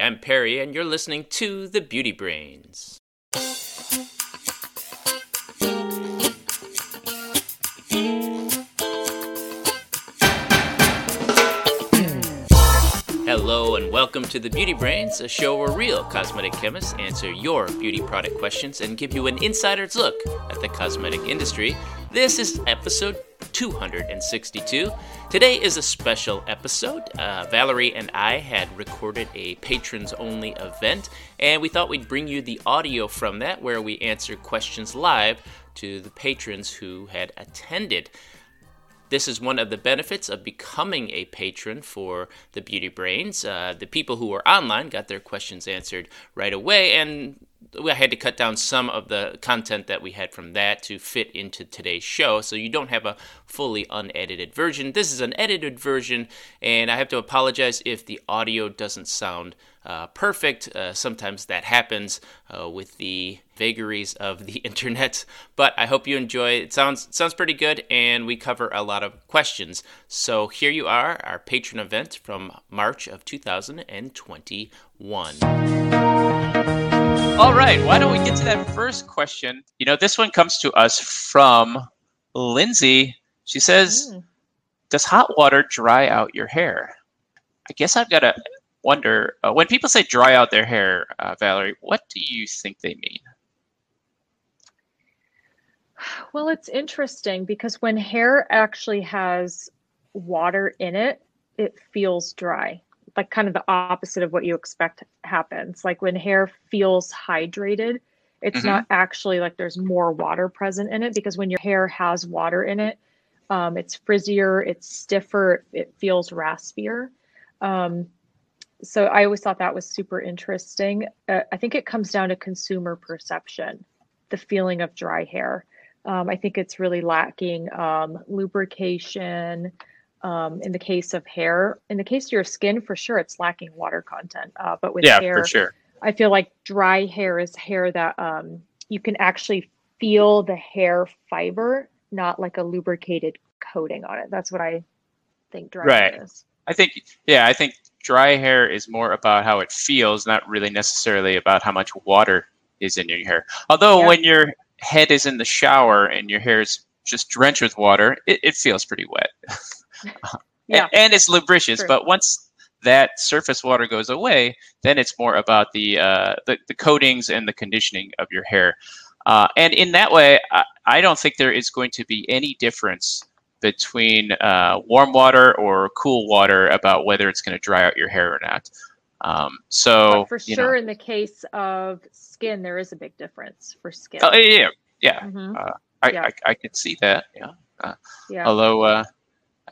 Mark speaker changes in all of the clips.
Speaker 1: I'm Perry, and you're listening to The Beauty Brains. Hello, and welcome to The Beauty Brains, a show where real cosmetic chemists answer your beauty product questions and give you an insider's look at the cosmetic industry. This is episode 262. Today is a special episode. Uh, Valerie and I had recorded a patrons only event, and we thought we'd bring you the audio from that where we answer questions live to the patrons who had attended. This is one of the benefits of becoming a patron for the Beauty Brains. Uh, the people who were online got their questions answered right away, and I had to cut down some of the content that we had from that to fit into today's show. So you don't have a fully unedited version. This is an edited version, and I have to apologize if the audio doesn't sound uh, perfect. Uh, sometimes that happens uh, with the vagaries of the internet, but I hope you enjoy. It sounds sounds pretty good, and we cover a lot of questions. So here you are, our patron event from March of 2021. All right, why don't we get to that first question? You know, this one comes to us from Lindsay. She says, mm. Does hot water dry out your hair? I guess I've got to wonder uh, when people say dry out their hair, uh, Valerie, what do you think they mean?
Speaker 2: Well, it's interesting because when hair actually has water in it, it feels dry like kind of the opposite of what you expect happens. Like when hair feels hydrated, it's mm-hmm. not actually like there's more water present in it because when your hair has water in it, um, it's frizzier, it's stiffer, it feels raspier. Um, so I always thought that was super interesting. Uh, I think it comes down to consumer perception, the feeling of dry hair. Um, I think it's really lacking um, lubrication, um, in the case of hair. In the case of your skin, for sure, it's lacking water content. Uh, but with
Speaker 1: yeah,
Speaker 2: hair,
Speaker 1: for sure.
Speaker 2: I feel like dry hair is hair that um, you can actually feel the hair fiber, not like a lubricated coating on it. That's what I think dry
Speaker 1: right.
Speaker 2: hair is.
Speaker 1: I think, yeah, I think dry hair is more about how it feels, not really necessarily about how much water is in your hair. Although yeah. when your head is in the shower and your hair is just drenched with water, it, it feels pretty wet. yeah. and, it's lubricious. True. But once that surface water goes away, then it's more about the, uh, the, the coatings and the conditioning of your hair. Uh, and in that way, I, I, don't think there is going to be any difference between uh, warm water or cool water about whether it's going to dry out your hair or not. Um, so
Speaker 2: but for sure, know. in the case of skin, there is a big difference for skin.
Speaker 1: Oh yeah, yeah. Mm-hmm. Uh, I, yeah. I, I could see that. Yeah. Uh, yeah. Although uh,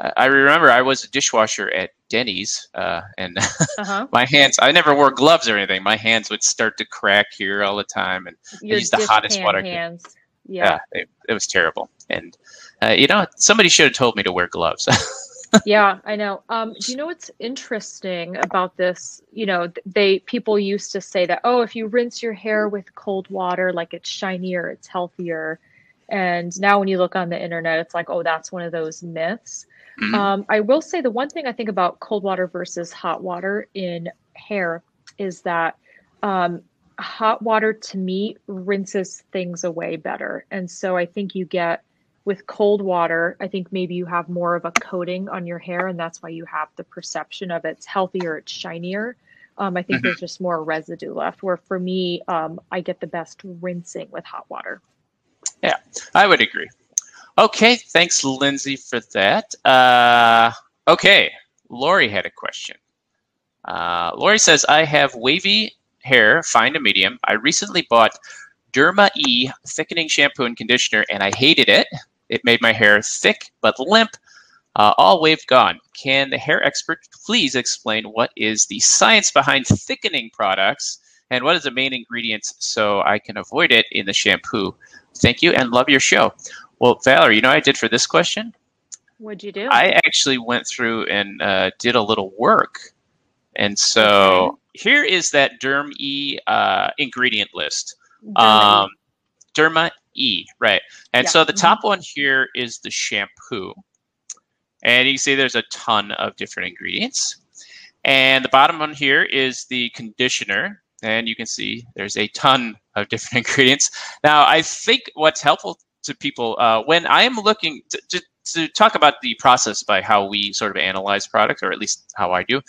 Speaker 1: I remember I was a dishwasher at Denny's, uh, and uh-huh. my hands—I never wore gloves or anything. My hands would start to crack here all the time, and
Speaker 2: Your
Speaker 1: I used the hottest water.
Speaker 2: Hands. Yeah,
Speaker 1: yeah it, it, was terrible. And uh, you know, somebody should have told me to wear gloves.
Speaker 2: yeah, I know. Um, do you know what's interesting about this? You know, they people used to say that, oh, if you rinse your hair with cold water, like it's shinier, it's healthier. And now when you look on the internet, it's like, oh, that's one of those myths. Mm-hmm. Um, I will say the one thing I think about cold water versus hot water in hair is that um, hot water to me rinses things away better. And so I think you get with cold water, I think maybe you have more of a coating on your hair, and that's why you have the perception of it's healthier, it's shinier. Um, I think mm-hmm. there's just more residue left. Where for me, um, I get the best rinsing with hot water.
Speaker 1: Yeah, I would agree. Okay, thanks, Lindsay, for that. Uh, okay, Lori had a question. Uh, Lori says, I have wavy hair, fine to medium. I recently bought Derma E thickening shampoo and conditioner, and I hated it. It made my hair thick but limp, uh, all wave gone. Can the hair expert please explain what is the science behind thickening products and what is the main ingredients so I can avoid it in the shampoo? Thank you and love your show. Well, Valerie, you know what I did for this question?
Speaker 2: What'd you do?
Speaker 1: I actually went through and uh, did a little work. And so okay. here is that Derm E uh, ingredient list. Derma, um, e. Derma E, right. And yeah. so the top mm-hmm. one here is the shampoo. And you can see there's a ton of different ingredients. And the bottom one here is the conditioner. And you can see there's a ton of different ingredients. Now, I think what's helpful to people uh, when I am looking to, to, to, talk about the process by how we sort of analyze products, or at least how I do.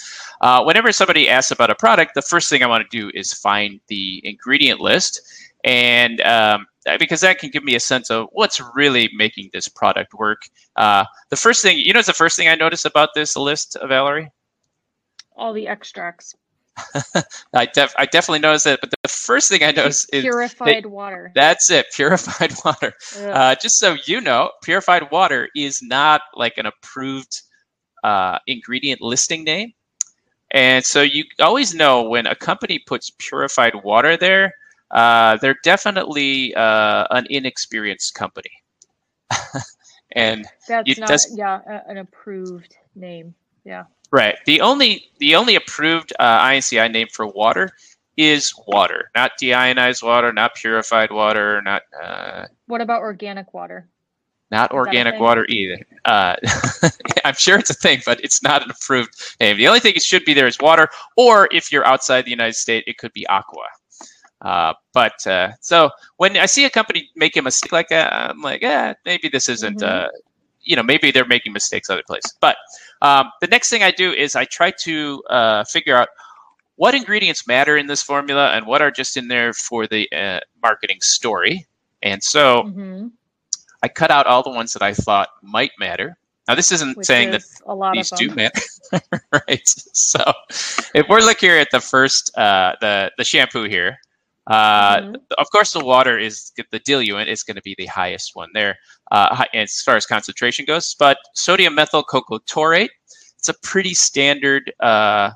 Speaker 1: Uh, whenever somebody asks about a product, the first thing I want to do is find the ingredient list. And um, because that can give me a sense of what's really making this product work. Uh, the first thing, you know, it's the first thing I noticed about this list, Valerie?
Speaker 2: All the extracts.
Speaker 1: I, def- I definitely noticed that, but the first thing I noticed
Speaker 2: is purified water.
Speaker 1: That's it, purified water. Uh, just so you know, purified water is not like an approved uh, ingredient listing name. And so you always know when a company puts purified water there, uh, they're definitely uh, an inexperienced company. and
Speaker 2: that's not, yeah, an approved name. Yeah.
Speaker 1: Right. The only the only approved uh, INCI name for water is water, not deionized water, not purified water, not. Uh,
Speaker 2: what about organic water?
Speaker 1: Not is organic water either. Uh, I'm sure it's a thing, but it's not an approved name. The only thing it should be there is water, or if you're outside the United States, it could be aqua. Uh, but uh, so when I see a company make a mistake like that, I'm like, yeah, maybe this isn't. Mm-hmm. Uh, you know, maybe they're making mistakes other places. But um, the next thing I do is I try to uh, figure out what ingredients matter in this formula and what are just in there for the uh, marketing story. And so mm-hmm. I cut out all the ones that I thought might matter. Now, this isn't Which saying is that these do matter, right? So, if we're looking here at the first, uh, the the shampoo here, uh, mm-hmm. Of course, the water is the diluent is going to be the highest one there uh, as far as concentration goes. But sodium methyl cocoa it's a pretty standard uh,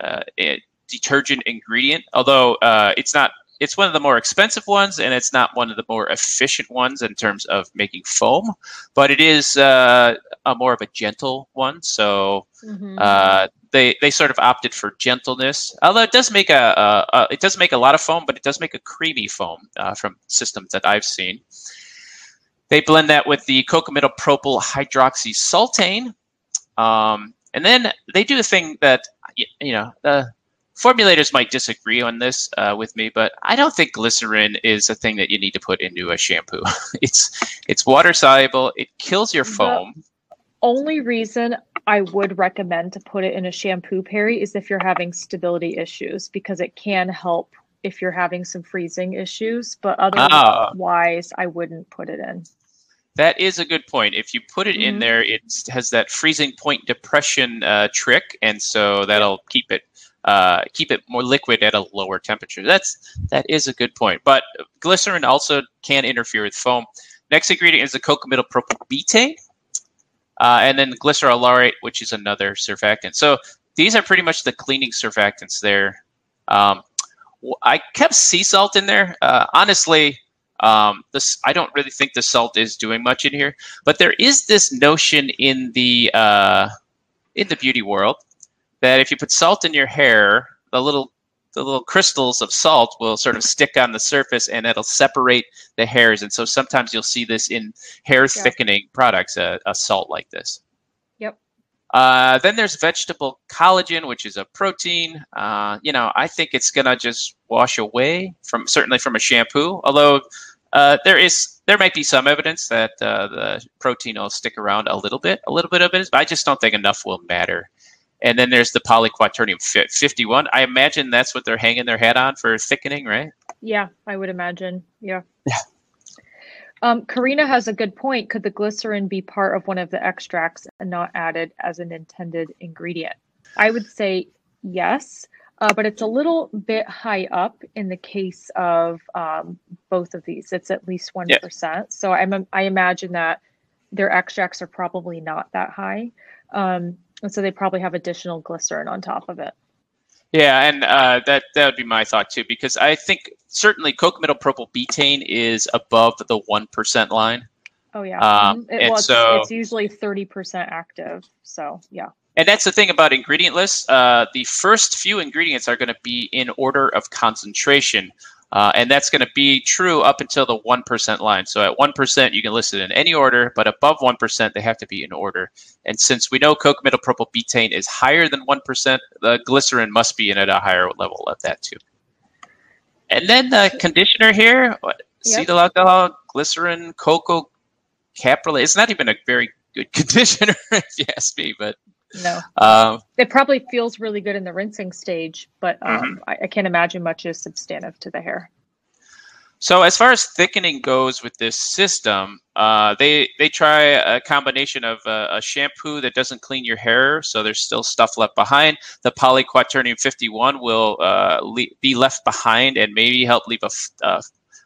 Speaker 1: uh eh, detergent ingredient, although uh, it's not. It's one of the more expensive ones, and it's not one of the more efficient ones in terms of making foam. But it is uh, a more of a gentle one, so mm-hmm they they sort of opted for gentleness. Although it does make a, a, a it does make a lot of foam, but it does make a creamy foam uh, from systems that I've seen. They blend that with the cocamidopropyl hydroxysultaine, um, and then they do a thing that you know the formulators might disagree on this uh, with me, but I don't think glycerin is a thing that you need to put into a shampoo. it's it's water soluble. It kills your foam. The
Speaker 2: only reason I would recommend to put it in a shampoo Perry is if you're having stability issues because it can help if you're having some freezing issues. But otherwise, ah. I wouldn't put it in.
Speaker 1: That is a good point. If you put it mm-hmm. in there, it has that freezing point depression uh, trick, and so that'll keep it uh, keep it more liquid at a lower temperature. That's that is a good point. But glycerin also can interfere with foam. Next ingredient is the cocamidopropyl betaine uh, and then glyceryl laurate, which is another surfactant. So these are pretty much the cleaning surfactants there. Um, I kept sea salt in there. Uh, honestly, um, this I don't really think the salt is doing much in here, but there is this notion in the uh, in the beauty world that if you put salt in your hair, the little the little crystals of salt will sort of stick on the surface and it'll separate the hairs. And so sometimes you'll see this in hair yeah. thickening products, a, a, salt like this.
Speaker 2: Yep.
Speaker 1: Uh, then there's vegetable collagen, which is a protein. Uh, you know, I think it's gonna just wash away from certainly from a shampoo. Although uh, there is there might be some evidence that uh, the protein will stick around a little bit, a little bit of it. But I just don't think enough will matter. And then there's the polyquaternium 51. I imagine that's what they're hanging their hat on for thickening, right?
Speaker 2: Yeah, I would imagine. Yeah. Yeah. Um, Karina has a good point. Could the glycerin be part of one of the extracts and not added as an intended ingredient? I would say yes, uh, but it's a little bit high up in the case of um, both of these. It's at least 1%. Yeah. So I'm, I imagine that their extracts are probably not that high. Um, and so they probably have additional glycerin on top of it.
Speaker 1: Yeah, and uh, that that would be my thought too, because I think certainly cocamidopropyl betaine is above the one percent line.
Speaker 2: Oh yeah, um, mm-hmm. it, and well, it's, so it's usually thirty percent active. So yeah.
Speaker 1: And that's the thing about ingredient lists. Uh, the first few ingredients are going to be in order of concentration. Uh, and that's going to be true up until the 1% line. So at 1%, you can list it in any order, but above 1%, they have to be in order. And since we know cocamidopropyl betaine is higher than 1%, the glycerin must be in at a higher level of that too. And then the conditioner here, yep. cetyl alcohol, glycerin, cocoa caprylate. It's not even a very good conditioner, if you ask me, but
Speaker 2: no. Um, it probably feels really good in the rinsing stage, but um, mm-hmm. I, I, can't imagine much is substantive to the hair.
Speaker 1: So as far as thickening goes with this system, uh, they they try a combination of a, a, shampoo that doesn't clean your hair, so there's still stuff left behind. The polyquaternium 51 will uh, le- be left behind and maybe help leave a, uh,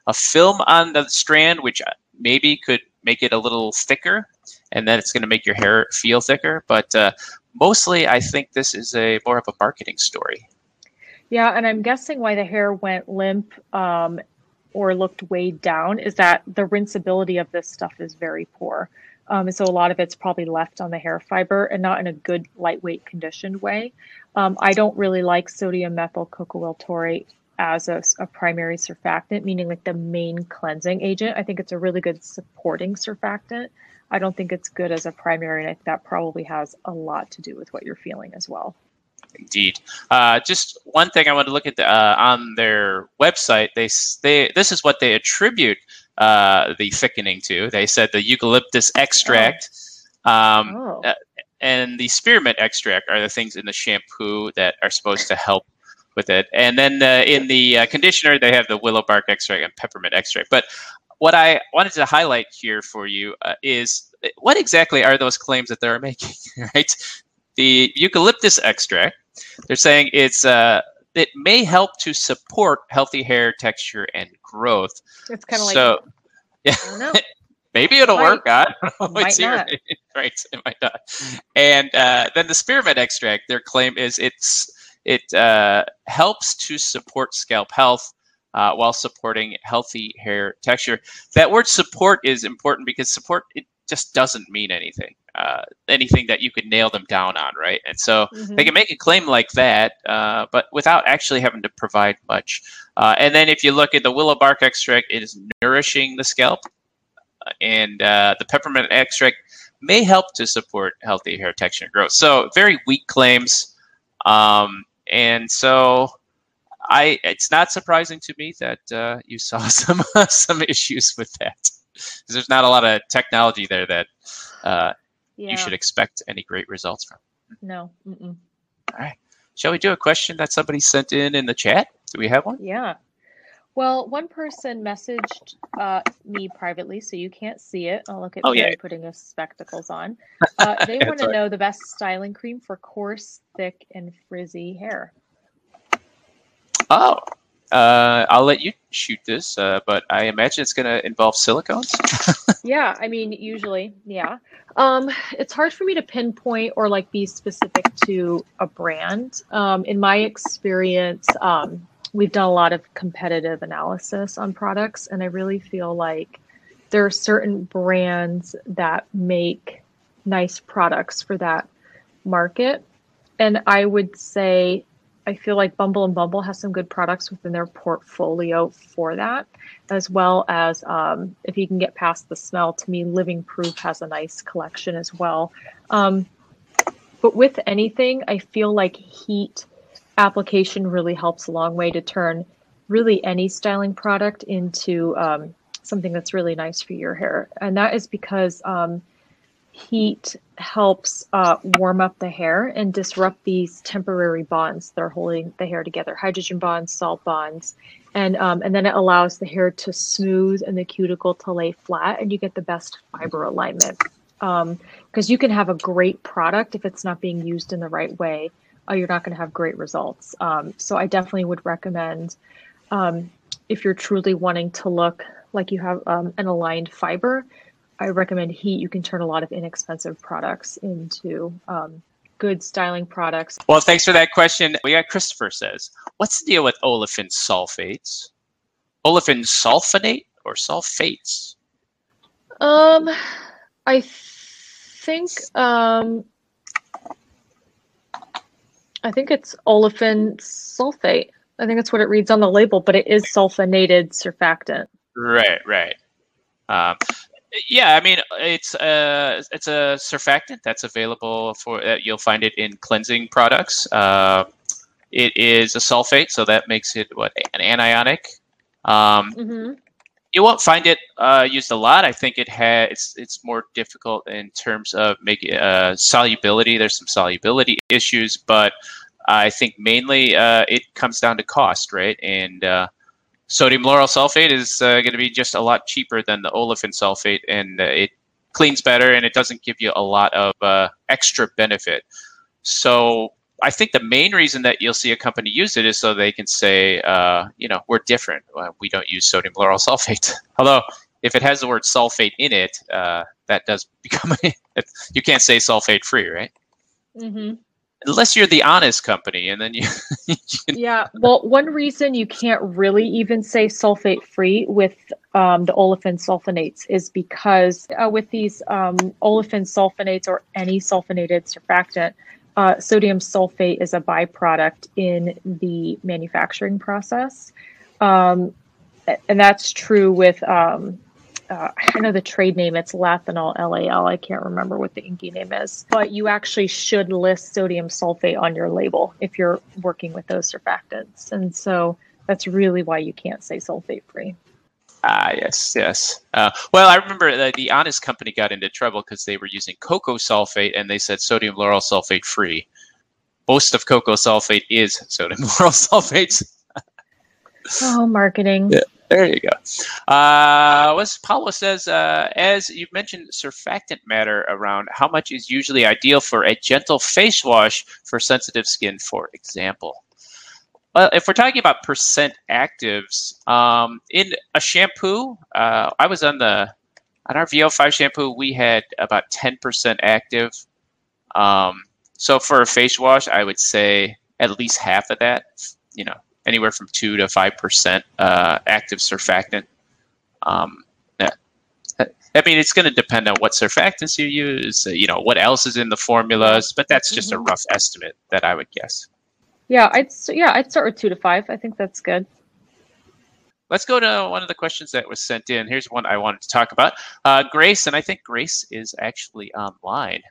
Speaker 1: a film on the strand, which maybe could make it a little thicker, and then it's going to make your hair feel thicker. But uh, mostly, I think this is a more of a marketing story.
Speaker 2: Yeah, and I'm guessing why the hair went limp um, or looked weighed down is that the rinsability of this stuff is very poor. Um, and so a lot of it's probably left on the hair fiber and not in a good lightweight conditioned way. Um, I don't really like sodium methyl cocoyl taurate as a, a, primary surfactant, meaning like the main cleansing agent. I think it's a really good supporting surfactant. I don't think it's good as a primary, and I think that probably has a lot to do with what you're feeling as well.
Speaker 1: Indeed. Uh, just one thing I want to look at the, uh, on their website. They they this is what they attribute uh, the thickening to. They said the eucalyptus extract. Oh. Um, oh. Uh, and the spearmint extract are the things in the shampoo that are supposed to help with it. And then uh, in the uh, conditioner, they have the willow bark extract and peppermint extract. But what I wanted to highlight here for you uh, is what exactly are those claims that they're making, right? The eucalyptus extract, they're saying it's uh, it may help to support healthy hair texture and growth.
Speaker 2: It's kind of like, so,
Speaker 1: like yeah. Maybe it'll work. I don't know.
Speaker 2: Might not.
Speaker 1: right, it might not. And uh, then the spearmint extract, their claim is it's it uh, helps to support scalp health uh, while supporting healthy hair texture. That word support is important because support it just doesn't mean anything, uh, anything that you could nail them down on, right? And so mm-hmm. they can make a claim like that, uh, but without actually having to provide much. Uh, and then if you look at the willow bark extract, it is nourishing the scalp, and uh, the peppermint extract may help to support healthy hair texture and growth. So very weak claims. Um, and so I it's not surprising to me that uh, you saw some some issues with that. There's not a lot of technology there that uh, yeah. you should expect any great results from.
Speaker 2: No. Mm-mm.
Speaker 1: All right. Shall we do a question that somebody sent in in the chat? Do we have one?
Speaker 2: Yeah. Well, one person messaged uh, me privately, so you can't see it. I'll look at oh, yeah. putting his spectacles on. Uh, they want to know the best styling cream for coarse, thick, and frizzy hair.
Speaker 1: Oh, uh, I'll let you shoot this, uh, but I imagine it's going to involve silicones.
Speaker 2: yeah, I mean, usually, yeah. Um, it's hard for me to pinpoint or like be specific to a brand. Um, in my experience, um, we've done a lot of competitive analysis on products, and I really feel like there are certain brands that make nice products for that market. And I would say I feel like Bumble and Bumble has some good products within their portfolio for that, as well as um, if you can get past the smell. To me, Living Proof has a nice collection as well. Um, but with anything, I feel like heat application really helps a long way to turn really any styling product into um, something that's really nice for your hair. And that is because um, heat helps uh, warm up the hair and disrupt these temporary bonds that are holding the hair together hydrogen bonds, salt bonds. And, um, and then it allows the hair to smooth and the cuticle to lay flat, and you get the best fiber alignment. Because um, you can have a great product if it's not being used in the right way uh, you're not going to have great results. Um, so I definitely would recommend um, if you're truly wanting to look like you have um, an aligned fiber, I recommend heat. You can turn a lot of inexpensive products into um, good styling products.
Speaker 1: Well, thanks for that question. We got Christopher says, "What's the deal with olefin sulfates? Olefin sulfonate or sulfates?"
Speaker 2: Um, I think um, I think it's olefin sulfate. I think that's what it reads on the label, but it is sulfonated surfactant.
Speaker 1: Right, right. Um, yeah, I mean it's a uh, it's a surfactant that's available for uh, you'll find it in cleansing products. Uh, it is a sulfate, so that makes it what an anionic. Um, mm-hmm. You won't find it uh, used a lot. I think it has it's it's more difficult in terms of making uh, solubility. There's some solubility issues, but I think mainly uh, it comes down to cost, right? And sodium lauryl sulfate is uh, going to be just a lot cheaper than the olefin sulfate, and uh, it cleans better and it doesn't give you a lot of uh, extra benefit. So I think the main reason that you'll see a company use it is so they can say, uh, you know, we're different. we don't use sodium lauryl sulfate. Although if it has the word sulfate in it, uh, that does become you can't say sulfate free, right? Mm-hmm unless you're the honest company and then you,
Speaker 2: you yeah well one reason you can't really even say sulfate free with um, the olefin sulfonates is because uh, with these um, olefin sulfonates or any sulfonated surfactant uh, sodium sulfate is a byproduct in the manufacturing process. Um, and that's true with um, uh, I know the trade name, it's Lathanol, L-A-L. I can't remember what the INCI name is, but you actually should list sodium sulfate on your label if you're working with those surfactants. And so that's really why you can't say sulfate free.
Speaker 1: Ah, yes, yes. Uh, well, I remember that the Honest Company got into trouble because they were using coco sulfate and they said sodium lauryl sulfate free. Most of coco sulfate is sodium lauryl sulfate.
Speaker 2: oh, marketing.
Speaker 1: Yeah. There you go. Uh, what Paulo says, uh, as you mentioned surfactant matter around how much is usually ideal for a gentle face wash for sensitive skin, for example. Well, if we're talking about percent actives, um, in a shampoo, uh, I was on the on our VO5 shampoo, we had about 10% active. Um, so for a face wash, I would say at least half of that, you know, anywhere from two to five percent uh, active surfactant. Um, I mean, it's going to depend on what surfactants you use, you know, what else is in the formulas, but that's just mm-hmm. a rough estimate that I would guess.
Speaker 2: Yeah, I'd yeah, I'd start with two to five. I think that's good.
Speaker 1: Let's go to one of the questions that was sent in. Here's one I wanted to talk about. Uh, Grace, and I think Grace is actually online.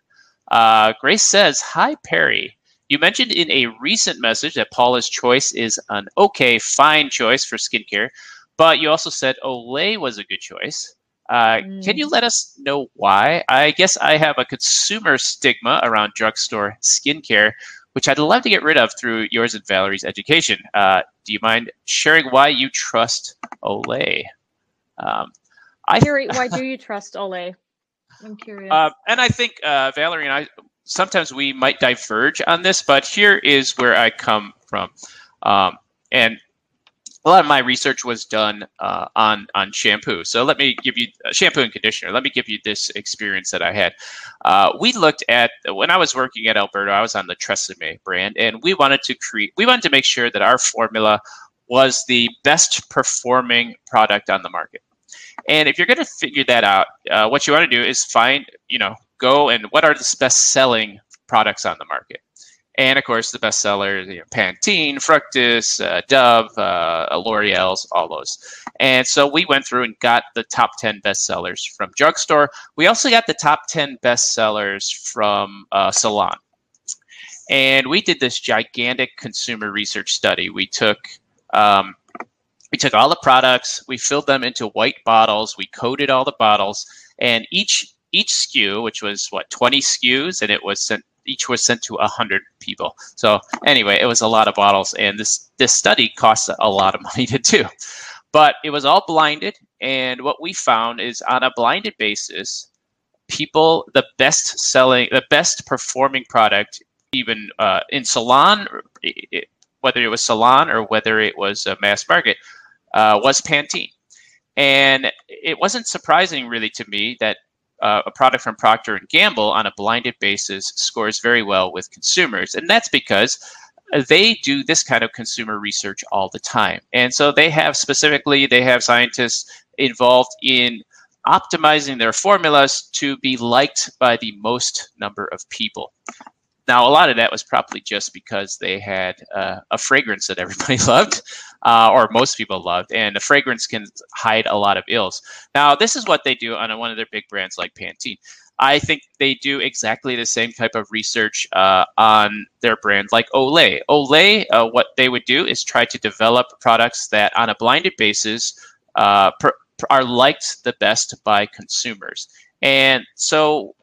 Speaker 1: Uh, Grace says, "Hi Perry, you mentioned in a recent message that Paula's choice is an okay, fine choice for skincare, but you also said Olay was a good choice. Uh, mm. Can you let us know why? I guess I have a consumer stigma around drugstore skincare, which I'd love to get rid of through yours and Valerie's education. Uh, do you mind sharing why you trust Olay?
Speaker 2: Um, I, Gary, why do you trust Olay? I'm curious.
Speaker 1: Uh, and I think uh, Valerie and I sometimes we might diverge on this, but here is where I come from. Um, and a lot of my research was done uh, on on shampoo. So let me give you uh, shampoo and conditioner. Let me give you this experience that I had. Uh, we looked at when I was working at Alberto. I was on the Tresemme brand, and we wanted to create. We wanted to make sure that our formula was the best performing product on the market. And if you're going to figure that out, uh, what you want to do is find, you know, go and what are the best selling products on the market. And of course, the best sellers, you know, Pantene, Fructis, uh, Dove, uh, L'Oreal's, all those. And so we went through and got the top 10 best sellers from drugstore. We also got the top 10 best sellers from uh, Salon. And we did this gigantic consumer research study. We took um, we took all the products, we filled them into white bottles, we coated all the bottles, and each each SKU, which was what 20 SKUs, and it was sent each was sent to 100 people. So anyway, it was a lot of bottles, and this this study cost a lot of money to do. But it was all blinded, and what we found is on a blinded basis, people the best selling, the best performing product, even uh, in salon, whether it was salon or whether it was a mass market, uh, was Pantene. And it wasn't surprising really to me that uh, a product from Procter and Gamble on a blinded basis scores very well with consumers, and that's because they do this kind of consumer research all the time. And so they have specifically they have scientists involved in optimizing their formulas to be liked by the most number of people. Now, a lot of that was probably just because they had uh, a fragrance that everybody loved, uh, or most people loved, and a fragrance can hide a lot of ills. Now, this is what they do on one of their big brands like Pantene. I think they do exactly the same type of research uh, on their brand, like Olay. Olay, uh, what they would do is try to develop products that, on a blinded basis, uh, are liked the best by consumers. And so,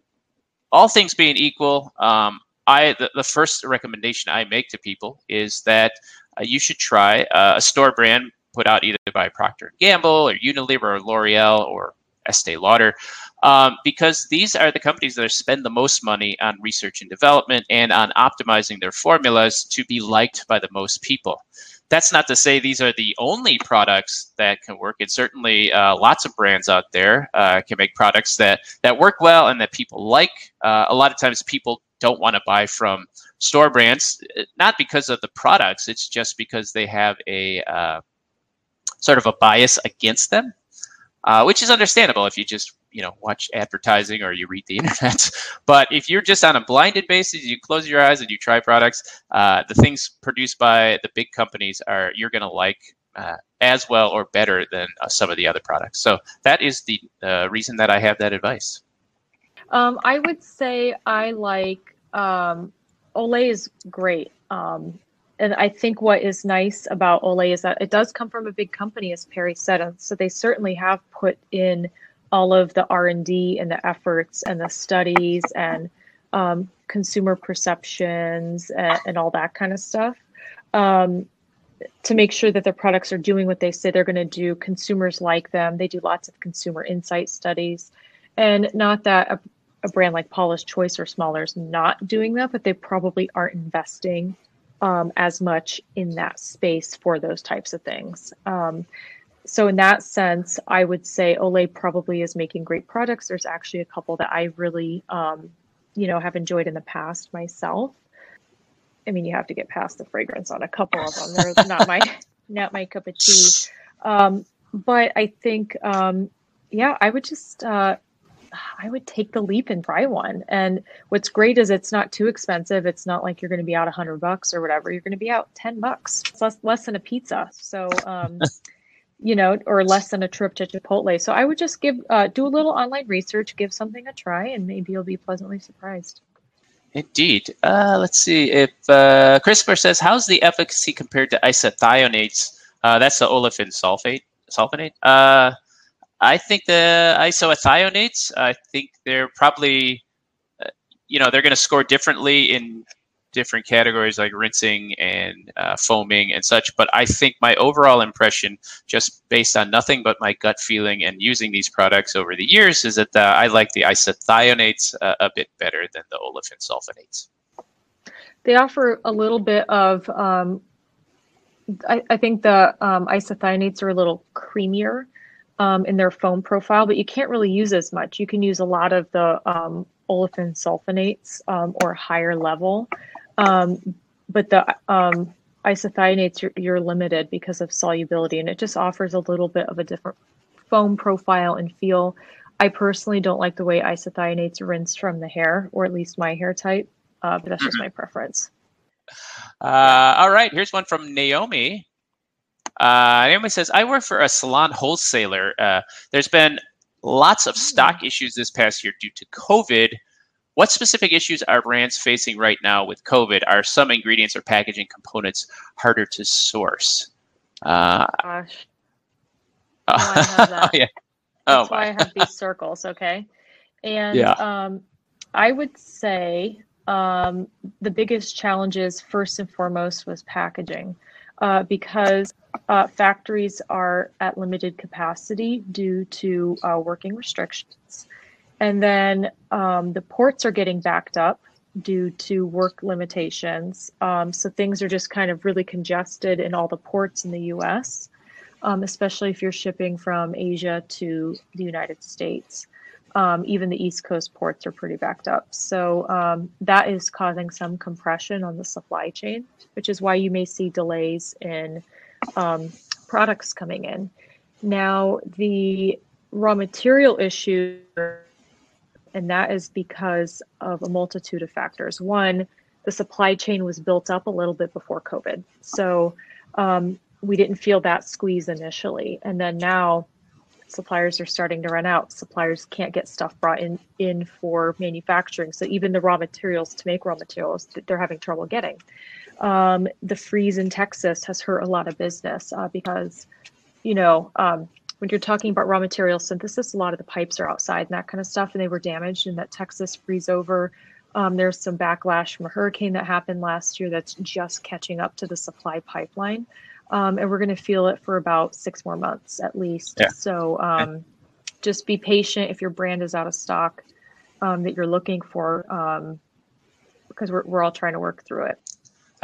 Speaker 1: all things being equal, um, I the, the, first recommendation I make to people is that uh, you should try uh, a store brand put out either by Procter & Gamble or Unilever or L'Oreal or Estee Lauder, um, because these are the companies that spend the most money on research and development and on optimizing their formulas to be liked by the most people. That's not to say these are the only products that can work. It's certainly uh, lots of brands out there uh, can make products that that work well and that people like. Uh, a lot of times, people don't want to buy from store brands, not because of the products. It's just because they have a uh, sort of a bias against them, uh, which is understandable if you just you know watch advertising or you read the internet. but if you're just on a blinded basis, you close your eyes and you try products. Uh, the things produced by the big companies are you're going to like uh, as well or better than uh, some of the other products. So that is the uh, reason that I have that advice.
Speaker 2: Um, I would say I like um, Olay is great. Um, and I think what is nice about Olay is that it does come from a big company, as Perry said, so they certainly have put in all of the R and D and the efforts and the studies and um, consumer perceptions and, and, all that kind of stuff um, to make sure that their products are doing what they say they're going to do. Consumers like them. They do lots of consumer insight studies, and not that a, a brand like Paula's Choice or smaller is not doing that, but they probably aren't investing um, as much in that space for those types of things. Um, so in that sense, I would say Olay probably is making great products. There's actually a couple that I really, um, you know, have enjoyed in the past myself. I mean, you have to get past the fragrance on a couple of them. They're not my not my cup of tea. Um, but I think, um, yeah, I would just uh, I would take the leap and try one. And what's great is it's not too expensive. It's not like you're going to be out a hundred bucks or whatever. You're going to be out ten bucks. It's less less than a pizza. So. Um, you know, or less than a trip to Chipotle. So I would just give, uh, do a little online research, give something a try, and maybe you'll be pleasantly surprised.
Speaker 1: Indeed. Uh, let's see if uh, Christopher says, "How's the efficacy compared to isethionates?" Uh, that's the olefin sulfate. Sulfonate. I think the isethionates. I think they're probably, uh, you know, they're going to score differently in different categories like rinsing and uh, foaming and such. But I think my overall impression, just based on nothing but my gut feeling and using these products over the years, is that uh, I like the isethionates uh, a bit better than the olefin sulfonates.
Speaker 2: They offer a little bit of, um, I, I, think the um, isethionates are a little creamier. Um, in their foam profile, but you can't really use as much. You can use a lot of the um, olefin sulfonates um, or higher level. Um, but the um, isethionates, you're, you're limited because of solubility, and it just offers a little bit of a different foam profile and feel. I personally don't like the way isethionates rinse from the hair, or at least my hair type, uh, but that's just my preference.
Speaker 1: Uh, all right, here's one from Naomi. Uh, Naomi says, I work for a salon wholesaler. Uh, there's been lots of stock mm. issues this past year due to COVID. What specific issues are brands facing right now with COVID? Are some ingredients or packaging components harder to source?
Speaker 2: Uh, Gosh. Oh, I have that. yeah. Oh, That's my. why I have these circles. Okay. And yeah. um, I would say um, the biggest challenges, first and foremost, was packaging uh, because uh, factories are at limited capacity due to uh, working restrictions. And then um, the ports are getting backed up due to work limitations. Um, so things are just kind of really congested in all the ports in the US, um, especially if you're shipping from Asia to the United States. Um, even the East Coast ports are pretty backed up. So um, that is causing some compression on the supply chain, which is why you may see delays in um, products coming in. Now, the raw material issue and that is because of a multitude of factors. One, the supply chain was built up a little bit before COVID. So um, we didn't feel that squeeze initially. And then now suppliers are starting to run out. Suppliers can't get stuff brought in, in for manufacturing. So even the raw materials to make raw materials, they're having trouble getting. Um, the freeze in Texas has hurt a lot of business uh, because, you know, um, when you're talking about raw material synthesis, a lot of the pipes are outside and that kind of stuff, and they were damaged in that Texas freeze over. Um, there's some backlash from a hurricane that happened last year that's just catching up to the supply pipeline. Um, and we're going to feel it for about six more months at least. Yeah. So um, just be patient if your brand is out of stock um, that you're looking for um, because we're, we're all trying to work through it.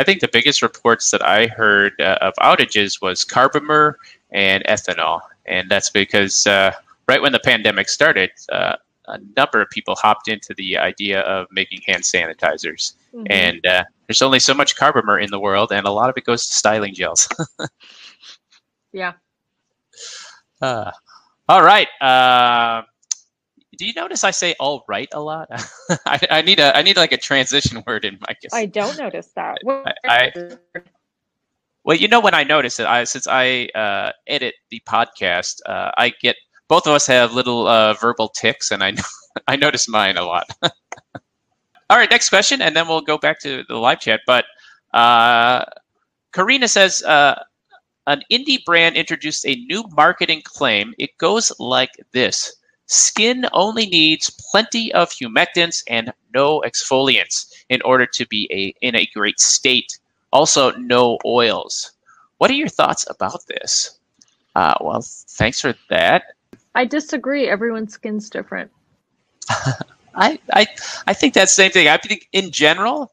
Speaker 1: I think the biggest reports that I heard uh, of outages was carbomer and ethanol. And that's because uh, right when the pandemic started, uh, a number of people hopped into the idea of making hand sanitizers. Mm-hmm. And uh, there's only so much carbomer in the world, and a lot of it goes to styling gels.
Speaker 2: yeah.
Speaker 1: Uh, all right. Do you notice I say "all right" a lot? I, I, need a I need like a transition word in my.
Speaker 2: I don't notice that.
Speaker 1: I, I, well, you know when I notice it, I since I uh, edit the podcast, uh, I get both of us have little uh, verbal ticks, and I I notice mine a lot. All right, next question, and then we'll go back to the live chat. But uh, Karina says uh, an indie brand introduced a new marketing claim. It goes like this: Skin only needs plenty of humectants and no exfoliants in order to be a in a great state. Also, no oils. What are your thoughts about this? Uh, well, thanks for that.
Speaker 2: I disagree. Everyone's skin's different.
Speaker 1: I, I I think that same thing. I think in general,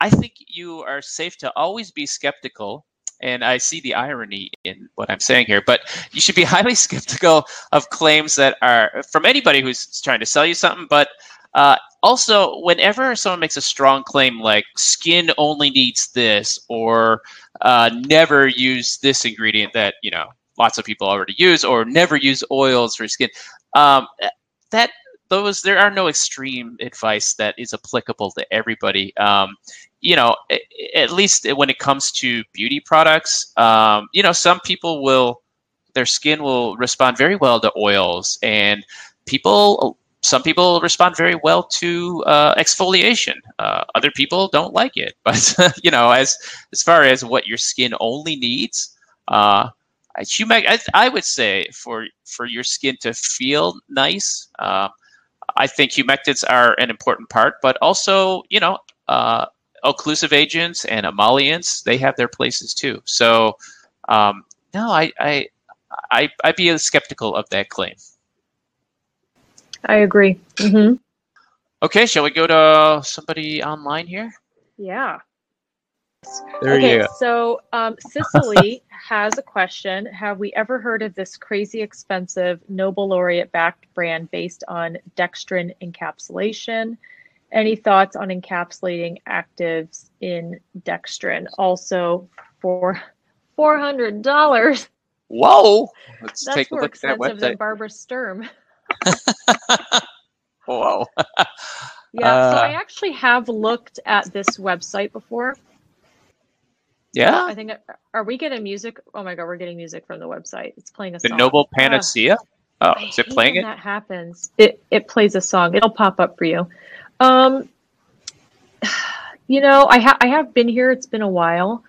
Speaker 1: I think you are safe to always be skeptical. And I see the irony in what I'm saying here, but you should be highly skeptical of claims that are from anybody who's trying to sell you something. But uh, also, whenever someone makes a strong claim like skin only needs this or uh, never use this ingredient that you know lots of people already use or never use oils for skin, um, that those there are no extreme advice that is applicable to everybody. Um, you know, at least when it comes to beauty products, um, you know, some people will their skin will respond very well to oils, and people some people respond very well to uh, exfoliation. Uh, other people don't like it, but you know, as as far as what your skin only needs, uh, I, I would say for for your skin to feel nice, uh, I think humectants are an important part, but also, you know, uh, occlusive agents and emollients, they have their places too. So, um, no, I, I, I, I'd be skeptical of that claim.
Speaker 2: I agree. Mm-hmm.
Speaker 1: Okay, shall we go to somebody online here?
Speaker 2: Yeah.
Speaker 1: There
Speaker 2: okay,
Speaker 1: you go.
Speaker 2: So um, Cicely has a question. Have we ever heard of this crazy expensive Nobel laureate backed brand based on dextrin encapsulation? Any thoughts on encapsulating actives in dextrin? Also for four hundred dollars.
Speaker 1: Whoa! Let's
Speaker 2: That's
Speaker 1: take a look at that
Speaker 2: expensive
Speaker 1: website.
Speaker 2: than Barbara Sturm.
Speaker 1: Whoa.
Speaker 2: Yeah, so
Speaker 1: Uh,
Speaker 2: I actually have looked at this website before.
Speaker 1: Yeah,
Speaker 2: I think are we getting music? Oh my god, we're getting music from the website. It's playing a
Speaker 1: the
Speaker 2: song.
Speaker 1: Noble Panacea. Oh,
Speaker 2: I
Speaker 1: is it playing it?
Speaker 2: That happens. It it plays a song. It'll pop up for you. Um, you know, I have I have been here. It's been a while.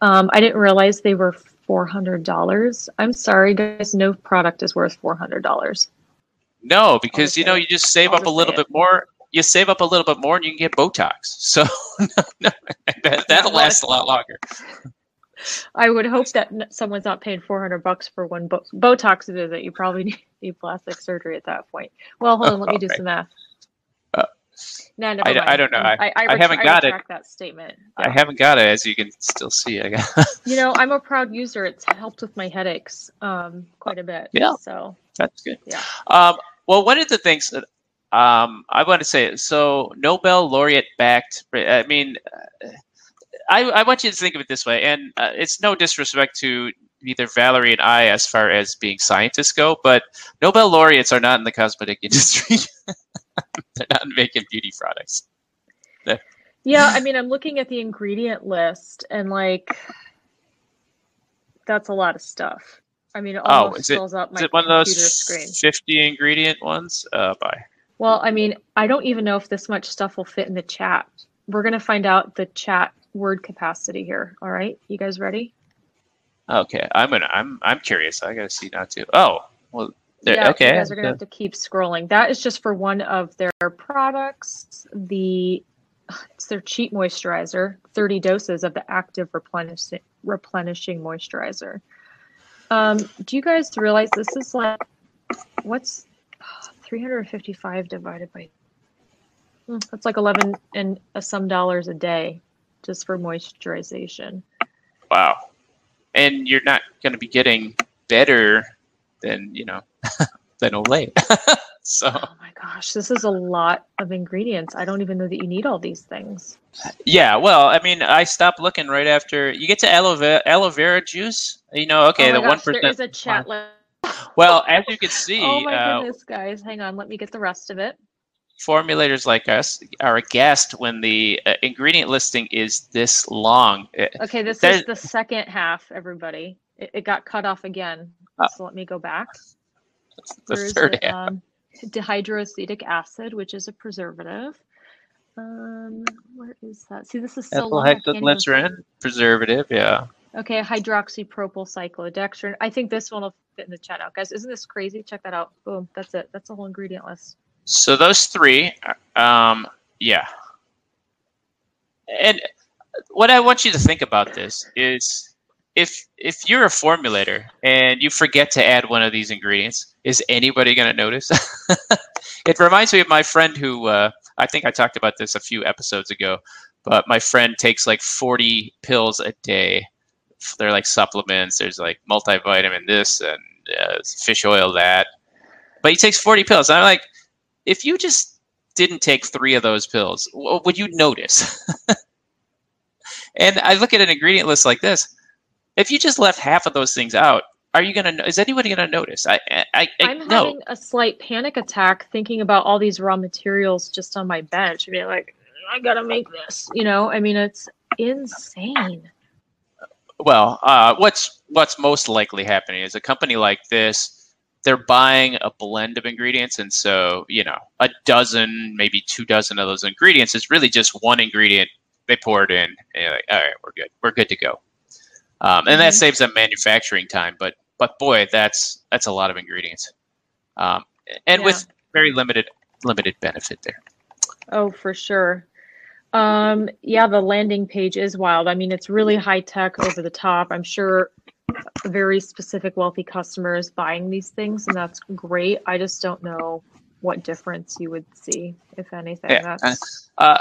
Speaker 2: Um, I didn't realize they were four hundred dollars. I'm sorry, guys. No product is worth four hundred dollars.
Speaker 1: No, because you know you just save
Speaker 2: I'll
Speaker 1: up a little bit more. You save up a little bit more, and you can get Botox. So no, that, that'll last a lot longer.
Speaker 2: I would hope that someone's not paying four hundred bucks for one bo- Botox visit. You probably need, plastic surgery at that point. Well, hold on. Let me do
Speaker 1: Okay.
Speaker 2: some math.
Speaker 1: Uh,
Speaker 2: no, never
Speaker 1: I
Speaker 2: mind.
Speaker 1: I don't know.
Speaker 2: I, I,
Speaker 1: I
Speaker 2: ret-
Speaker 1: haven't
Speaker 2: I
Speaker 1: got it.
Speaker 2: that statement.
Speaker 1: I haven't got it, as you can still see. I got.
Speaker 2: You know, I'm a proud user. It's helped with my headaches um, quite a bit.
Speaker 1: Yeah.
Speaker 2: So
Speaker 1: That's good.
Speaker 2: Yeah.
Speaker 1: Um, well, one of the things that um, I want to say, so Nobel laureate backed. I mean, I, I want you to think of it this way, and uh, it's no disrespect to either Valerie and I as far as being scientists go, but Nobel laureates are not in the cosmetic industry. They're not making beauty products.
Speaker 2: Yeah, I mean, I'm looking at the ingredient list and like that's a lot of stuff. I mean, it
Speaker 1: Oh,
Speaker 2: almost
Speaker 1: is it
Speaker 2: fills up my
Speaker 1: Is it one of
Speaker 2: computer
Speaker 1: those
Speaker 2: screen.
Speaker 1: 50 ingredient ones? Uh, bye.
Speaker 2: Well, I mean, I don't even know if this much stuff will fit in the chat. We're going to find out the chat word capacity here. All right. You guys ready?
Speaker 1: Okay, I'm gonna. I'm. I'm curious. I gotta see now too. Oh, well. There,
Speaker 2: yeah,
Speaker 1: okay.
Speaker 2: you guys are going to have to keep scrolling. That is just for one of their products. The it's their cheap moisturizer, 30 doses of the active replenishing replenishing moisturizer. Um, do you guys realize this is like what's 355 divided by Hmm, that's like 11 and some dollars a day just for moisturization.
Speaker 1: Wow. And you're not gonna be getting better than you know than Olay. so
Speaker 2: Oh my gosh, this is a lot of ingredients. I don't even know that you need all these things.
Speaker 1: yeah. Well, I mean, I stopped looking right after you get to aloe vera, aloe vera juice. You know, okay,
Speaker 2: oh
Speaker 1: the
Speaker 2: my
Speaker 1: one
Speaker 2: gosh, there is a chat list.
Speaker 1: Well, as you can see,
Speaker 2: Oh my
Speaker 1: uh,
Speaker 2: goodness, guys. Hang on. Let me get the rest of it.
Speaker 1: formulators like us are aghast when the uh, ingredient listing is this long. Uh,
Speaker 2: Okay, this
Speaker 1: There's-
Speaker 2: is the second half, everybody. It, it got cut off again.
Speaker 1: Oh.
Speaker 2: So let me go back.
Speaker 1: the third
Speaker 2: it?
Speaker 1: half.
Speaker 2: Um, dehydroacetic acid, which is a preservative. Um, where is that? See, this is so
Speaker 1: Ethyl
Speaker 2: long. I can't
Speaker 1: hexaglycerin, preservative, yeah.
Speaker 2: Okay, hydroxypropyl cyclodextrin. I think this one will fit in the chat out, guys. Isn't this crazy? Check that out. Boom. That's it. That's the whole ingredient list.
Speaker 1: So those three, um, yeah. And what I want you to think about this is if if you're a formulator and you forget to add one of these ingredients, is anybody going to notice? it reminds me of my friend who uh, I think I talked about this a few episodes ago, but my friend takes like 40 pills a day. They're like supplements. There's like multivitamin this and uh, fish oil that. But he takes 40 pills. And I'm like, if you just didn't take three of those pills, would you notice? and I look at an ingredient list like this. If you just left half of those things out, are you gonna? Is anybody gonna notice? I, I, I
Speaker 2: I'm
Speaker 1: no.
Speaker 2: having a slight panic attack thinking about all these raw materials just on my bench. Mean, like, I gotta make this. You know, I mean, it's insane.
Speaker 1: Well, uh, what's what's most likely happening is a company like this. They're buying a blend of ingredients, and so you know, a dozen, maybe two dozen of those ingredients is really just one ingredient. They pour it in, and you're like, all right, we're good, we're good to go. Um, and that
Speaker 2: Mhm.
Speaker 1: saves them manufacturing time. But but boy, that's that's a lot of ingredients, um, and
Speaker 2: Yeah.
Speaker 1: with very limited limited benefit there.
Speaker 2: Oh, for sure. Um, yeah, the landing page is wild. I mean, it's really high tech, over the top. I'm sure very specific wealthy customers buying these things, and that's great. I just don't know what difference you would see, if anything.
Speaker 1: Yeah,
Speaker 2: That's
Speaker 1: Uh,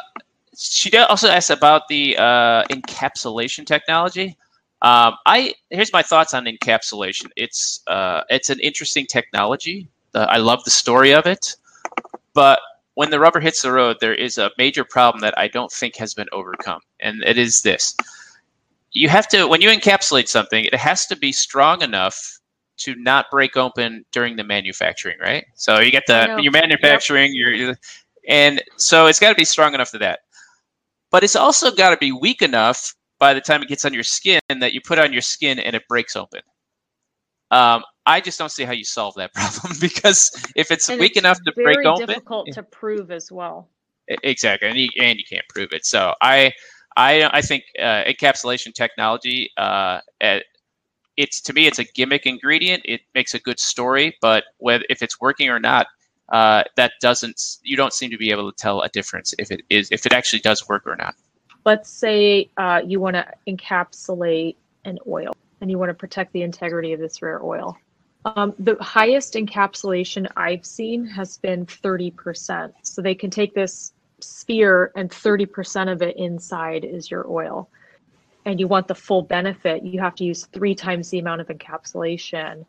Speaker 1: she did also asked about the uh, encapsulation technology. Um, I here's my thoughts on encapsulation. It's uh, it's an interesting technology. Uh, I love the story of it, but when the rubber hits the road, there is a major problem that I don't think has been overcome, and it is this: you have to when you encapsulate something, it has to be strong enough to not break open during the manufacturing, right? So you get the you're manufacturing, you're and so it's got to be strong enough for that. But it's also got to be weak enough by the time it gets on your skin that you put on your skin and it breaks open. Um, I just don't see how you solve that problem because if it's
Speaker 2: and
Speaker 1: weak
Speaker 2: it's
Speaker 1: enough to break open,
Speaker 2: very
Speaker 1: difficult
Speaker 2: to prove as well.
Speaker 1: Exactly, and you, and you can't prove it. So I, I, I think uh, encapsulation technology, uh, uh, it's to me, it's a gimmick ingredient. It makes a good story, but whether if it's working or not, uh, that doesn't. You don't seem to be able to tell a difference if it is if it actually does work or not.
Speaker 2: Let's say uh, you want to encapsulate an oil and you want to protect the integrity of this rare oil. Um, the highest encapsulation I've seen has been 30%. So they can take this sphere and 30% of it inside is your oil. And you want the full benefit, you have to use three times the amount of encapsulation.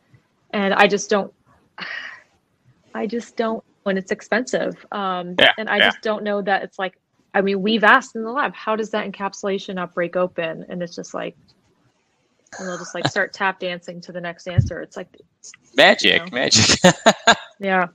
Speaker 2: And I just don't, I just don't, when it's expensive. Um,
Speaker 1: Yeah,
Speaker 2: and I
Speaker 1: yeah.
Speaker 2: just don't know that it's like, I mean, we've asked in the lab, how does that encapsulation not break open? And it's just like, and they'll just like start tap dancing to the next answer. It's like,
Speaker 1: Magic,
Speaker 2: know.
Speaker 1: magic.
Speaker 2: yeah.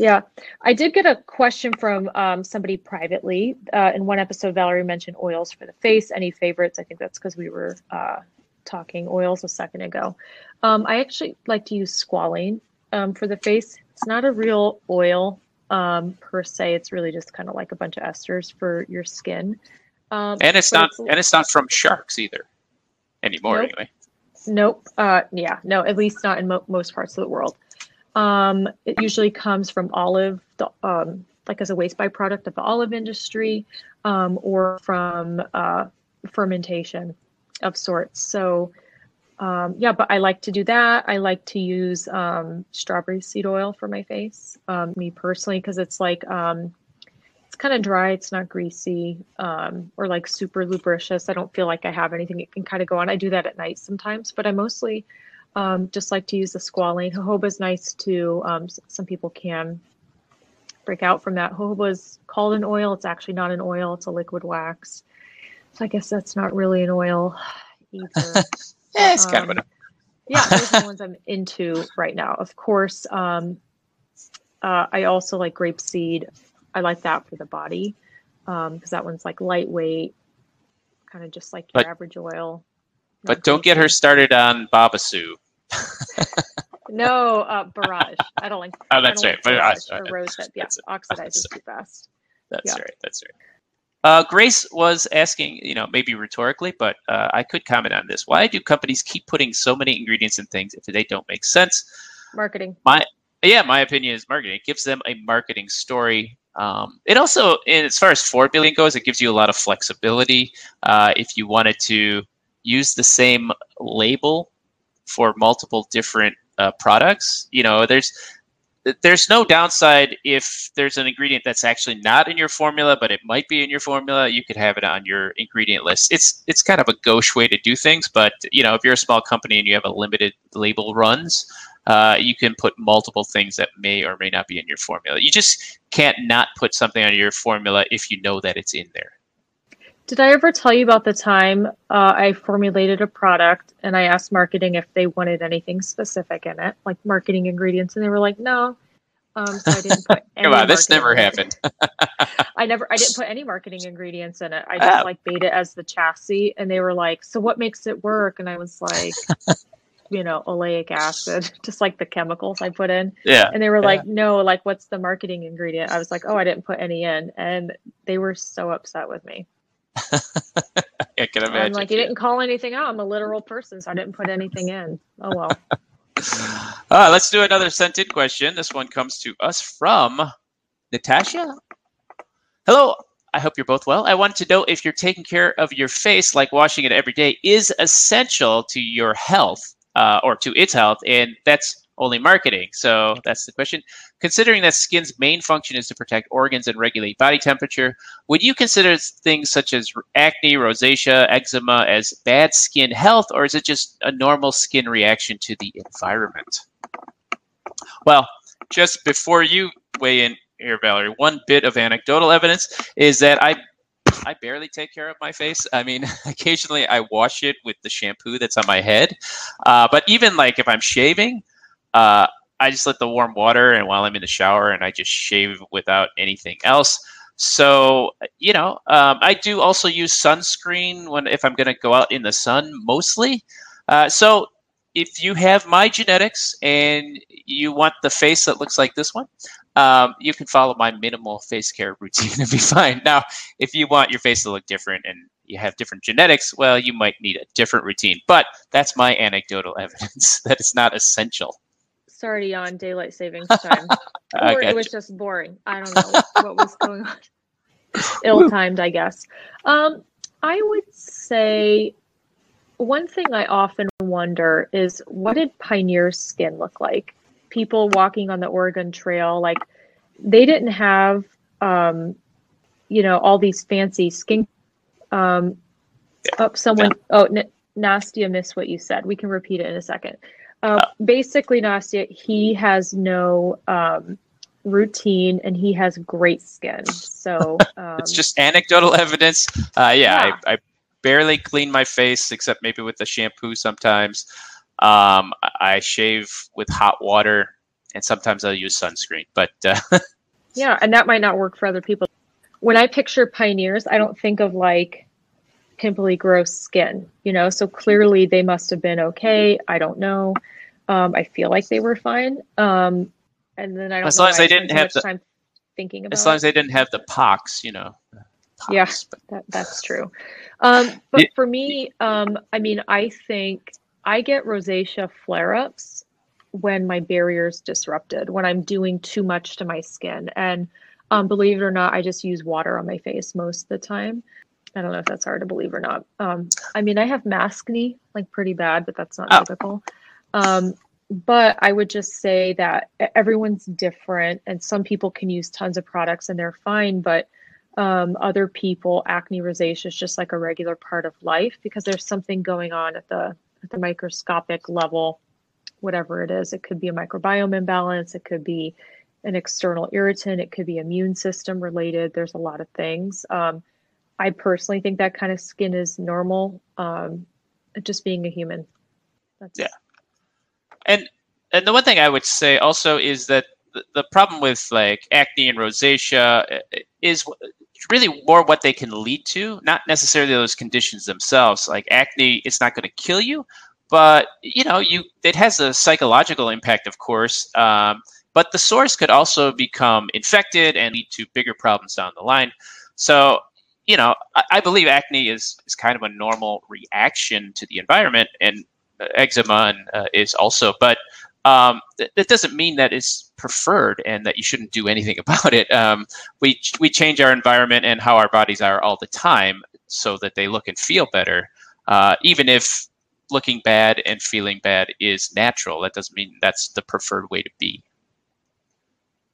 Speaker 2: Yeah, I did get a question from um, somebody privately. Uh, in one episode, Valerie mentioned oils for the face. Any favorites? I think that's because we were uh, talking oils a second ago. Um, I actually like to use squalane um, for the face. It's not a real oil um, per se. It's really just kind of like a bunch of esters for your skin.
Speaker 1: Um, and it's not, it's, and it's not from sharks either anymore,
Speaker 2: nope.
Speaker 1: anyway.
Speaker 2: Nope. Uh, yeah, no, at least not in mo- most parts of the world. Um, it usually comes from olive, um, like as a waste byproduct of the olive industry, um, or from uh, fermentation of sorts. So, um, yeah, but I like to do that. I like to use um, strawberry seed oil for my face, um, me personally, because it's like um, it's kind of dry. It's not greasy um, or like super lubricious. I don't feel like I have anything it can kind of go on. I do that at night sometimes, but I mostly um, just like to use the squalane. Jojoba is nice too. Um, some people can break out from that. Jojoba is called an oil. It's actually not an oil. It's a liquid wax. So I guess that's not really an oil either.
Speaker 1: yeah, it's kind of an. Um,
Speaker 2: yeah, those are the ones I'm into right now. Of course, um, uh, I also like grapeseed. I like that for the body because um, that one's like lightweight, kind of just like your but, average oil.
Speaker 1: But don't get her started on Babassu
Speaker 2: no, uh, borage. I don't like.
Speaker 1: Oh, that's right.
Speaker 2: Like borage or rose hip. Yeah, oxidizes too fast.
Speaker 1: That's yeah. right. That's right. Uh, Grace was asking, you know, maybe rhetorically, but uh, I could comment on this. Why do companies keep putting so many ingredients in things if they don't make sense?
Speaker 2: Marketing.
Speaker 1: My yeah, my opinion is marketing. It gives them a marketing story. Um, it also, as far as formulating goes, it gives you a lot of flexibility. Uh, if you wanted to use the same label for multiple different uh, products. You know, there's there's no downside if there's an ingredient that's actually not in your formula, but it might be in your formula. You could have it on your ingredient list. It's it's kind of a gauche way to do things, but you know, if you're a small company and you have a limited label runs, uh, you can put multiple things that may or may not be in your formula. You just can't not put something on your formula if you know that it's in there.
Speaker 2: Did I ever tell you about the time uh, I formulated a product and I asked marketing if they wanted anything specific in it, like marketing ingredients, and they were like, "No." Um, so I didn't put.
Speaker 1: Come on, this never happened.
Speaker 2: I never, I didn't put any marketing ingredients in it. I just oh. like made it as the chassis, and they were like, "So what makes it work?" And I was like, you know, oleic acid, just like the chemicals I put in.
Speaker 1: Yeah.
Speaker 2: And they were
Speaker 1: yeah.
Speaker 2: like, no, like, what's the marketing ingredient? I was like, oh, I didn't put any in. And they were so upset with me.
Speaker 1: I can imagine.
Speaker 2: I'm like, you didn't call anything out. I'm a literal person, so I didn't put anything in. Oh well.
Speaker 1: uh, let's do another sent in question. This one comes to us from Natasha. Hello. I hope you're both well. I wanted to know if you're taking care of your face, like washing it every day, is essential to your health uh, or to its health, and that's only marketing. So that's the question. Considering that skin's main function is to protect organs and regulate body temperature, would you consider things such as acne, rosacea, eczema as bad skin health, or is it just a normal skin reaction to the environment? Well, just before you weigh in here, Valerie, one bit of anecdotal evidence is that I I barely take care of my face. I mean, occasionally I wash it with the shampoo that's on my head. Uh, but even like if I'm shaving, uh, I just let the warm water and while I'm in the shower and I just shave without anything else. So you know, um, I do also use sunscreen when if I'm going to go out in the sun mostly. Uh, so if you have my genetics and you want the face that looks like this one, um, you can follow my minimal face care routine and be fine. Now, if you want your face to look different and you have different genetics, well, you might need a different routine. But that's my anecdotal evidence that it's not essential
Speaker 2: already on daylight savings time, or it was just boring. I don't know what was going on. Ill timed, I guess. Um, I would say one thing I often wonder is what did Pioneer's skin look like? People walking on the Oregon Trail, like they didn't have, um, you know, all these fancy skin. Um, yeah. oh, someone. Oh, N- Nastia missed what you said. We can repeat it in a second. Uh, basically, Nastia, he has no um, routine and he has great skin. So um,
Speaker 1: it's just anecdotal evidence. Uh, yeah, yeah. I, I, barely clean my face except maybe with the shampoo sometimes. Um, I shave with hot water and sometimes I'll use sunscreen. But uh,
Speaker 2: yeah, and that might not work for other people. When I picture pioneers, I don't think of like pimply, gross skin, you know. So clearly they must have been okay. I don't know. Um, I feel like they were fine. Um, and then I don't
Speaker 1: as long as they didn't have
Speaker 2: the time thinking about.
Speaker 1: As long as they didn't have the pox, you know.
Speaker 2: Pox, yeah, but. that, that's true. Um, but for me, um, I mean, I think I get rosacea flare-ups when my barrier is disrupted, when I'm doing too much to my skin, and um, believe it or not, I just use water on my face most of the time. I don't know if that's hard to believe or not. Um, I mean, I have maskne, like pretty bad, but that's not oh. typical. Um, but I would just say that everyone's different, and some people can use tons of products and they're fine, but um, other people, acne rosacea is just like a regular part of life because there's something going on at the at the microscopic level, whatever it is. It could be a microbiome imbalance, it could be an external irritant, it could be immune system related. There's a lot of things. Um, I personally think that kind of skin is normal. Um, just being a human.
Speaker 1: That's... Yeah, and and the one thing I would say also is that the, the problem with like acne and rosacea is really more what they can lead to, not necessarily those conditions themselves. Like acne, it's not going to kill you, but you know, you it has a psychological impact, of course. Um, but the source could also become infected and lead to bigger problems down the line. So you know, I, I, believe acne is, is kind of a normal reaction to the environment, and uh, eczema and, uh, is also. But um, th- that doesn't mean that it's preferred and that you shouldn't do anything about it. Um, we we change our environment and how our bodies are all the time so that they look and feel better, uh, even if looking bad and feeling bad is natural. That doesn't mean that's the preferred way to be.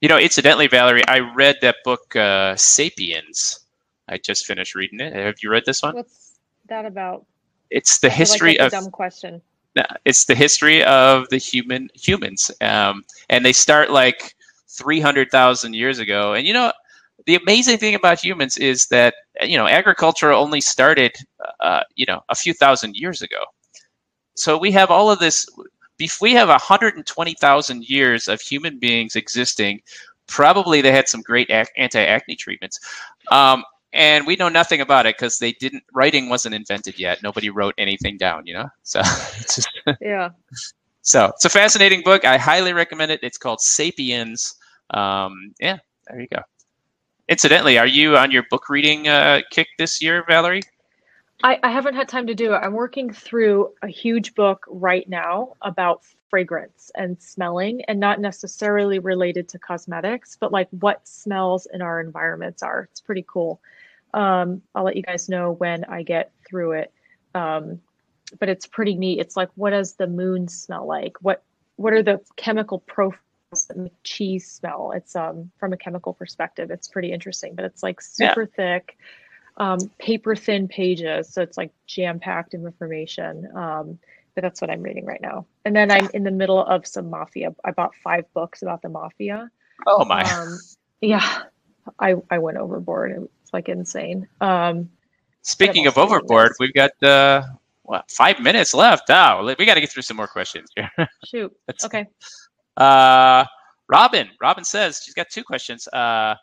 Speaker 1: You know, incidentally, Valerie, I read that book uh, *Sapiens* I just finished reading it. Have you read this one?
Speaker 2: What's that about?
Speaker 1: It's the history
Speaker 2: like
Speaker 1: of
Speaker 2: dumb question.
Speaker 1: It's the history of the human humans, um, and they start like three hundred thousand years ago. And you know, the amazing thing about humans is that you know agriculture only started, uh, you know, a few thousand years ago. So we have all of this. If we have 120,000 years of human beings existing, probably they had some great anti-acne treatments. Um, and we know nothing about it because they didn't writing wasn't invented yet. Nobody wrote anything down you know? So
Speaker 2: just, yeah.
Speaker 1: So it's a fascinating book. I highly recommend it. It's called sapiens. Um, yeah there you go. Incidentally are you on your book reading uh, kick this year valerie?
Speaker 2: I, I haven't had time to do it. I'm working through a huge book right now about fragrance and smelling and not necessarily related to cosmetics but like what smells in our environments are. It's pretty cool um, I'll let you guys know when I get through it. Um, but it's pretty neat. It's like, what does the moon smell like? What what are the chemical profiles that make cheese smell? It's um from a chemical perspective, it's pretty interesting. But it's like super yeah. thick, um, paper thin pages, so it's like jam packed information. Um, but that's what I'm reading right now. And then I'm in the middle of some mafia. I bought five books about the mafia.
Speaker 1: Oh my!
Speaker 2: Um, yeah, I I went overboard. Like insane. Um,
Speaker 1: Speaking of overboard, we've got uh, what five minutes left. Oh, we got to get through some more questions here.
Speaker 2: Shoot. okay.
Speaker 1: Uh, Robin. Robin says she's got two questions. Uh,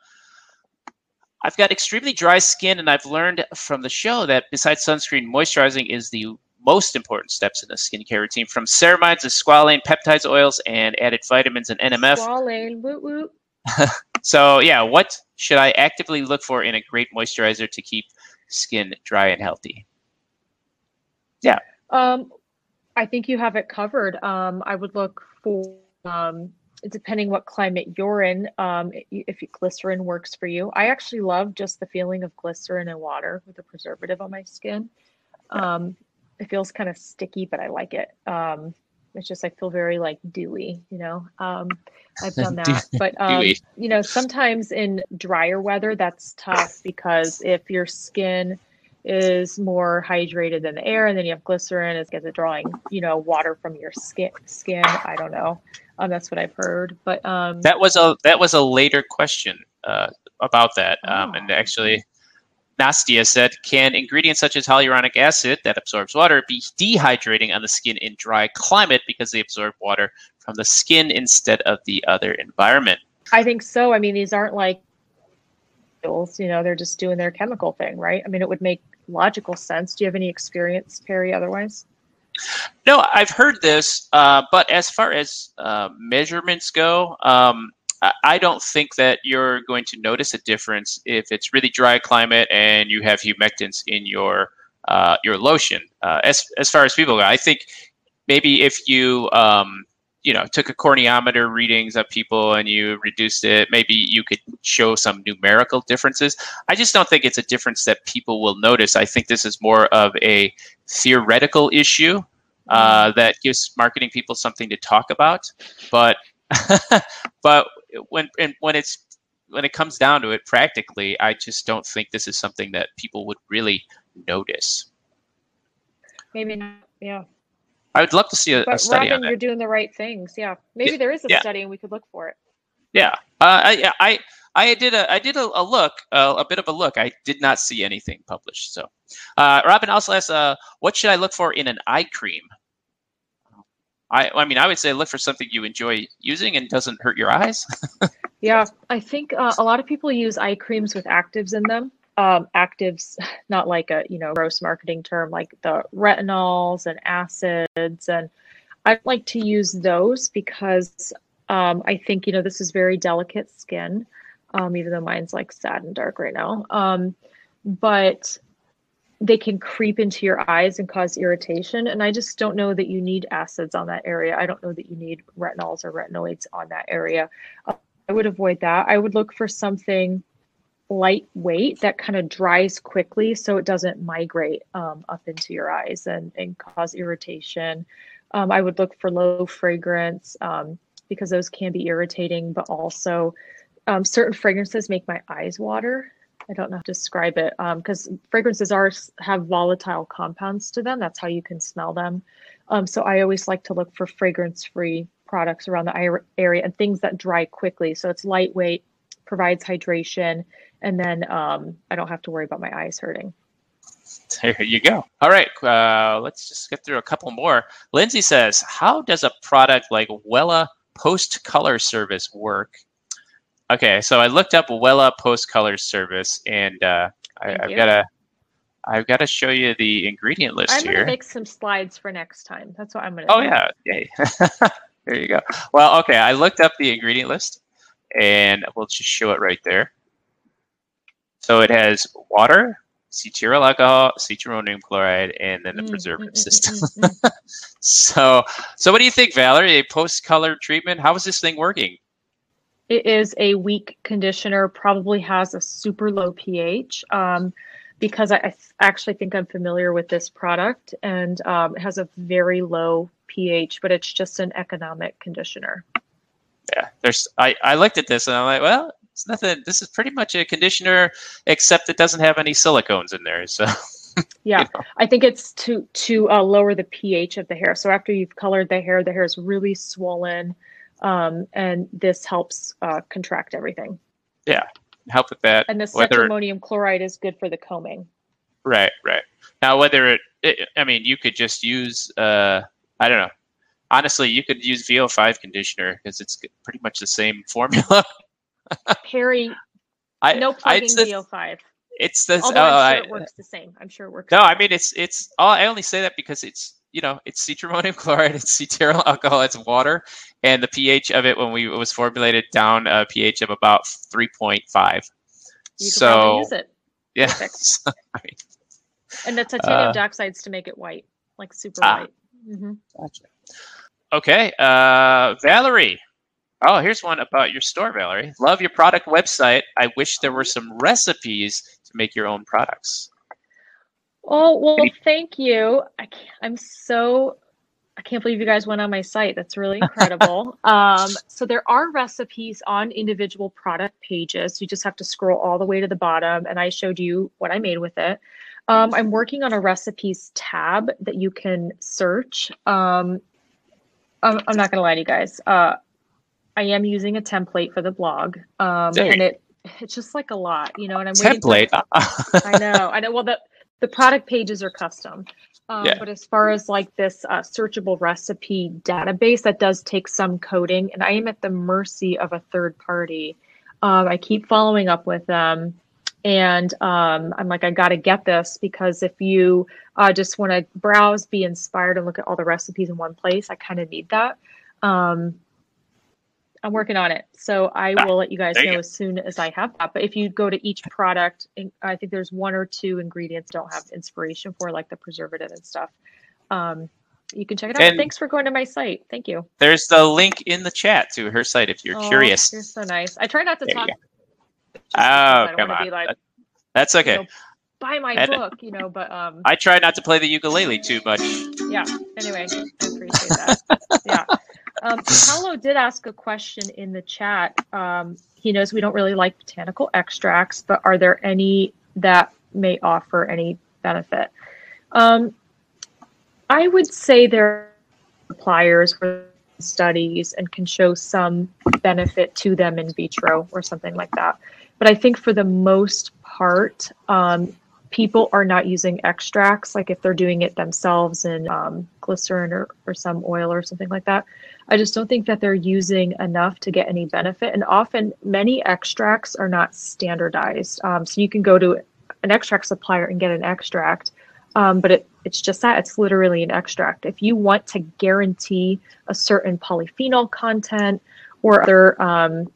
Speaker 1: I've got extremely dry skin, and I've learned from the show that besides sunscreen, moisturizing is the most important steps in the skincare routine, from ceramides to squalane, peptides, oils, and added vitamins and NMF.
Speaker 2: Squalane, woot woot.
Speaker 1: so yeah, what should I actively look for in a great moisturizer to keep skin dry and healthy? Yeah.
Speaker 2: Um, I think you have it covered. Um, I would look for, um, depending what climate you're in, um, if glycerin works for you. I actually love just the feeling of glycerin and water with a preservative on my skin. Um, it feels kind of sticky, but I like it. Um, it's just I feel very like dewy, you know. Um, I've done that, but um, you know, sometimes in drier weather that's tough because if your skin is more hydrated than the air, and then you have glycerin, it gets it drawing, you know, water from your skin. Skin, I don't know. Um, that's what I've heard, but um,
Speaker 1: that was a that was a later question uh, about that, um, oh. and actually, Nastia said, can ingredients such as hyaluronic acid that absorbs water be dehydrating on the skin in dry climate because they absorb water from the skin instead of the other environment?
Speaker 2: I think so. I mean, these aren't like you know, they're just doing their chemical thing, right? I mean, it would make logical sense. Do you have any experience, Perry, otherwise?
Speaker 1: No, I've heard this, uh, but as far as uh, measurements go, um, I don't think that you're going to notice a difference if it's really dry climate and you have humectants in your uh, your lotion. Uh, as as far as people go, I think maybe if you um, you know took a corneometer readings of people and you reduced it, maybe you could show some numerical differences. I just don't think it's a difference that people will notice. I think this is more of a theoretical issue uh, mm-hmm. that gives marketing people something to talk about, but. but when and when it's when it comes down to it, practically, I just don't think this is something that people would really notice.
Speaker 2: Maybe not. Yeah.
Speaker 1: I would love to see a,
Speaker 2: but
Speaker 1: a study
Speaker 2: Robin,
Speaker 1: on
Speaker 2: you're doing the right things. Yeah. Maybe yeah. there is a yeah. study and we could look for it.
Speaker 1: Yeah. Uh, I, I I did a I did a, a look uh, a bit of a look. I did not see anything published. So, uh, Robin also asks, uh, what should I look for in an eye cream? I, I mean, I would say look for something you enjoy using and doesn't hurt your eyes.
Speaker 2: yeah, I think uh, a lot of people use eye creams with actives in them. Um, actives, not like a you know gross marketing term, like the retinols and acids, and I like to use those because um, I think you know this is very delicate skin, um, even though mine's like sad and dark right now. Um, but they can creep into your eyes and cause irritation. And I just don't know that you need acids on that area. I don't know that you need retinols or retinoids on that area. I would avoid that. I would look for something lightweight that kind of dries quickly so it doesn't migrate um, up into your eyes and, and cause irritation. Um, I would look for low fragrance um, because those can be irritating, but also um, certain fragrances make my eyes water. I don't know how to describe it because um, fragrances are have volatile compounds to them. That's how you can smell them. Um, so I always like to look for fragrance-free products around the area and things that dry quickly. So it's lightweight, provides hydration, and then um, I don't have to worry about my eyes hurting.
Speaker 1: There you go. All right, uh, let's just get through a couple more. Lindsay says, "How does a product like Wella Post Color Service work Okay, so I looked up Wella Post Color Service, and uh, I, have got to I've got to show you the ingredient list
Speaker 2: I'm
Speaker 1: here.
Speaker 2: I'm gonna make some slides for next time. That's what I'm gonna.
Speaker 1: Oh do. yeah, yay! there you go. Well, okay, I looked up the ingredient list, and we'll just show it right there. So it has water, cetyl alcohol, cetrimonium chloride, and then the mm, preservative mm, mm, system. Mm, mm, mm. so, so what do you think, Valerie? A post-color treatment? How is this thing working?
Speaker 2: It is a weak conditioner, probably has a super low pH. Um, because I, I, actually think I'm familiar with this product and um, it has a very low pH, but it's just an economic conditioner.
Speaker 1: Yeah, there's. I, I looked at this and I'm like, well, it's nothing. This is pretty much a conditioner, except it doesn't have any silicones in there. So.
Speaker 2: yeah, you know. I think it's to to uh, lower the pH of the hair. So after you've colored the hair, the hair is really swollen um, and this helps uh, contract everything.
Speaker 1: Yeah, help with that.
Speaker 2: And the cetrimonium chloride is good for the combing.
Speaker 1: Right, right. Now, whether it, it I mean, you could just use, uh, I don't know. Honestly, you could use VO5 conditioner because it's pretty much the same formula.
Speaker 2: Perry, I, no plugging I, VO5.
Speaker 1: It's the.
Speaker 2: Although I'm sure I, it works the same. I'm sure it works.
Speaker 1: No, I mean it's it's. I only say that because it's you know, it's cetrimonium chloride, it's cetyl alcohol, it's water, and the pH of it when we it was formulated down a pH of about 3.5. You so
Speaker 2: use it.
Speaker 1: Yeah. so,
Speaker 2: and the titanium uh, dioxides to make it white, like super ah, white. Mm-hmm.
Speaker 1: Gotcha. Okay, uh, Valerie. Oh, here's one about your store, Valerie. Love your product website. I wish there were some recipes to make your own products.
Speaker 2: Oh, well, thank you. I am so, I can't believe you guys went on my site. That's really incredible. um, so there are recipes on individual product pages. You just have to scroll all the way to the bottom, and I showed you what I made with it. Um, I'm working on a recipes tab that you can search. Um, I'm, I'm, not going to lie to you guys. Uh, I am using a template for the blog, um, and it it's just like a lot, you know. And I'm
Speaker 1: template.
Speaker 2: For, I know, I know. Well, the the product pages are custom, um, yeah. but as far as like this uh, searchable recipe database, that does take some coding, and I am at the mercy of a third party. Um, I keep following up with them and um, I'm like, I got to get this because if you uh, just want to browse, be inspired, and look at all the recipes in one place, I kind of need that. Um, I'm working on it, so I ah, will let you guys know you as soon as I have that. But if you go to each product, I think there's one or two ingredients don't have inspiration for, like the preservative and stuff. Um, you can check it out. And Thanks for going to my site. Thank you.
Speaker 1: There's the link in the chat to her site if you're oh, curious.
Speaker 2: You're so nice. I try not to there talk
Speaker 1: oh, come on. Like, That's okay. You know,
Speaker 2: buy my and book, you know, but um
Speaker 1: I try not to play the ukulele too much.
Speaker 2: Yeah. Anyway, I appreciate that. yeah. Um, Paolo did ask a question in the chat. Um, he knows we don't really like botanical extracts, but are there any that may offer any benefit? Um, I would say there are suppliers for studies and can show some benefit to them in vitro or something like that. But I think for the most part, um, people are not using extracts, like if they're doing it themselves in um, glycerin or, or some oil or something like that. I just don't think that they're using enough to get any benefit. And often, many extracts are not standardized. Um, so you can go to an extract supplier and get an extract, um, but it, it's just that it's literally an extract. If you want to guarantee a certain polyphenol content or other um,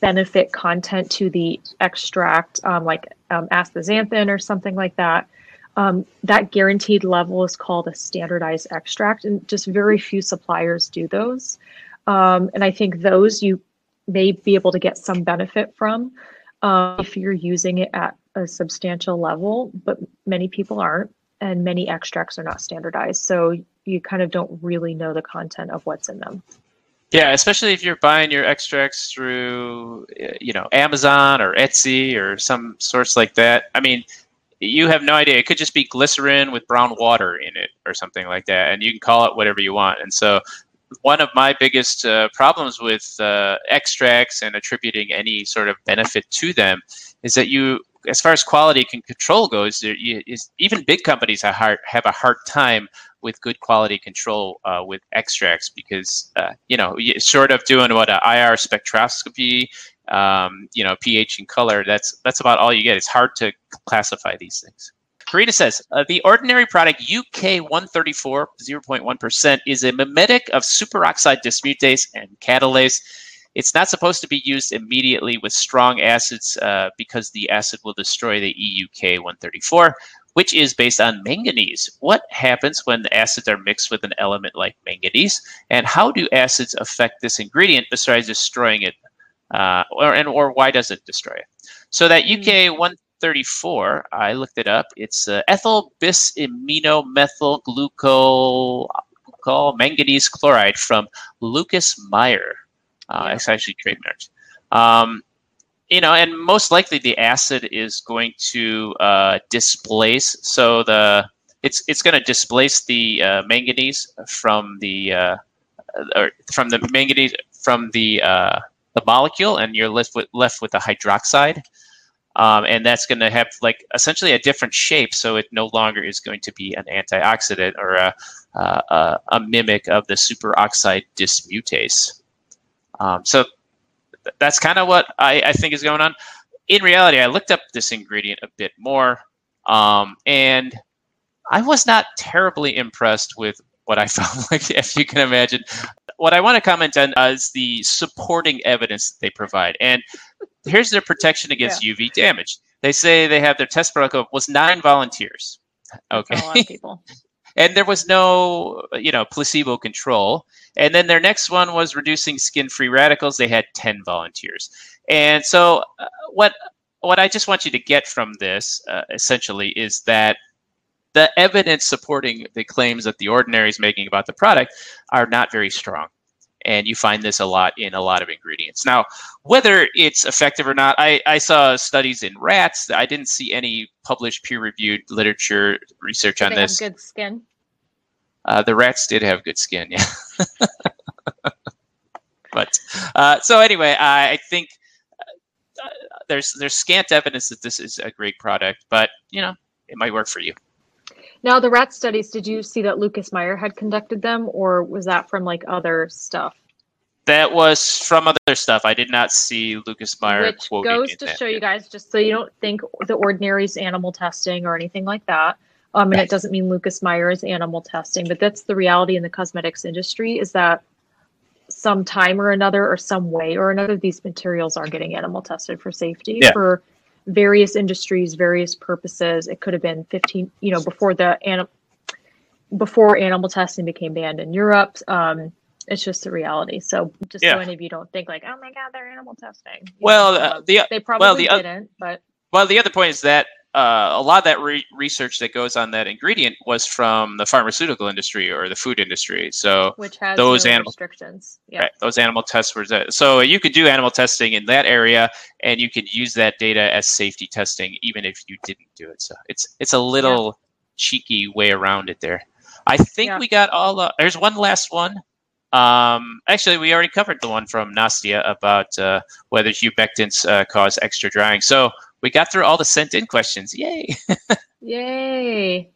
Speaker 2: benefit content to the extract, um, like um, astaxanthin or something like that. Um, that guaranteed level is called a standardized extract, and just very few suppliers do those. Um, and I think those you may be able to get some benefit from uh, if you're using it at a substantial level, but many people aren't, and many extracts are not standardized. So you kind of don't really know the content of what's in them.
Speaker 1: Yeah, especially if you're buying your extracts through, you know, Amazon or Etsy or some source like that. I mean, you have no idea. It could just be glycerin with brown water in it or something like that, and you can call it whatever you want. And so, one of my biggest uh, problems with uh, extracts and attributing any sort of benefit to them is that you, as far as quality can control goes, you, is, even big companies have a hard time with good quality control uh, with extracts because uh, you know sort of doing what a IR spectroscopy, um, you know pH and color. That's that's about all you get. It's hard to classify these things. Karina says uh, the ordinary product EUK 134 0.1% is a mimetic of superoxide dismutase and catalase. It's not supposed to be used immediately with strong acids uh, because the acid will destroy the EUK 134 which is based on manganese. What happens when the acids are mixed with an element like manganese, and how do acids affect this ingredient besides destroying it, uh, or and or why does it destroy it? So that EUK hmm. 134, I looked it up. It's uh, ethyl bis amino methyl guaiacol manganese chloride from Lucas Meyer. Uh, yeah. It's actually trademarked. Um, you know, and most likely the acid is going to uh, displace. So the it's it's going to displace the uh, manganese from the uh, or from the manganese from the uh, the molecule, and you're left with left with the hydroxide. Um, and that's going to have like essentially a different shape, so it no longer is going to be an antioxidant or a, a, a mimic of the superoxide dismutase. Um, so that's kind of what I, I, think is going on. In reality, I looked up this ingredient a bit more, um, and I was not terribly impressed with what I found. Like, if you can imagine, what I want to comment on is the supporting evidence that they provide. And here's their protection against yeah. UV damage. They say they have their test protocol was nine volunteers. Okay. a lot of people. and there was no you know placebo control. And then their next one was reducing skin free radicals. They had 10 volunteers. And so uh, what what i just want you to get from this uh, essentially is that the evidence supporting the claims that the ordinary is making about the product are not very strong and you find this a lot in a lot of ingredients. Now, whether it's effective or not, I, I saw studies in rats. I didn't see any published peer-reviewed literature research on this.
Speaker 2: good skin.
Speaker 1: Uh, the rats did have good skin, yeah. but uh, so anyway, I think uh, there's there's scant evidence that this is a great product, but you know, it might work for you.
Speaker 2: Now, the rat studies, did you see that Lucas Meyer had conducted them, or was that from like other stuff?
Speaker 1: That was from other stuff. I did not see Lucas Meyer.
Speaker 2: Which goes to show you guys, just so you don't think the ordinary is animal testing or anything like that. Um, and it doesn't mean Lucas Meyer is animal testing, but that's the reality in the cosmetics industry is that some time or another, or some way or another, these materials are getting animal tested for safety
Speaker 1: Yeah.
Speaker 2: for various industries, various purposes. It could have been 15, you know, before the anim- before animal testing became banned in Europe. Um, it's just the reality. So just
Speaker 1: Yeah.
Speaker 2: so any of you don't think like, oh my god, they're animal testing. You
Speaker 1: Well,
Speaker 2: know,
Speaker 1: uh, the
Speaker 2: they probably
Speaker 1: well, the
Speaker 2: didn't, but
Speaker 1: well, the other point is that uh, a lot of that re- research that goes on that ingredient was from the pharmaceutical industry or the food industry. So
Speaker 2: which has
Speaker 1: those
Speaker 2: no
Speaker 1: animal-
Speaker 2: restrictions. Yeah.
Speaker 1: Right. Those animal tests were that. So you could do animal testing in that area, and you could use that data as safety testing, even if you didn't do it. So it's it's a little cheeky way around it there. I think
Speaker 2: Yeah.
Speaker 1: we got all. Uh, there's one last one. Um, actually, we already covered the one from Nastia about uh, whether humectants uh, cause extra drying. So we got through all the sent in questions. Yay!
Speaker 2: Yay.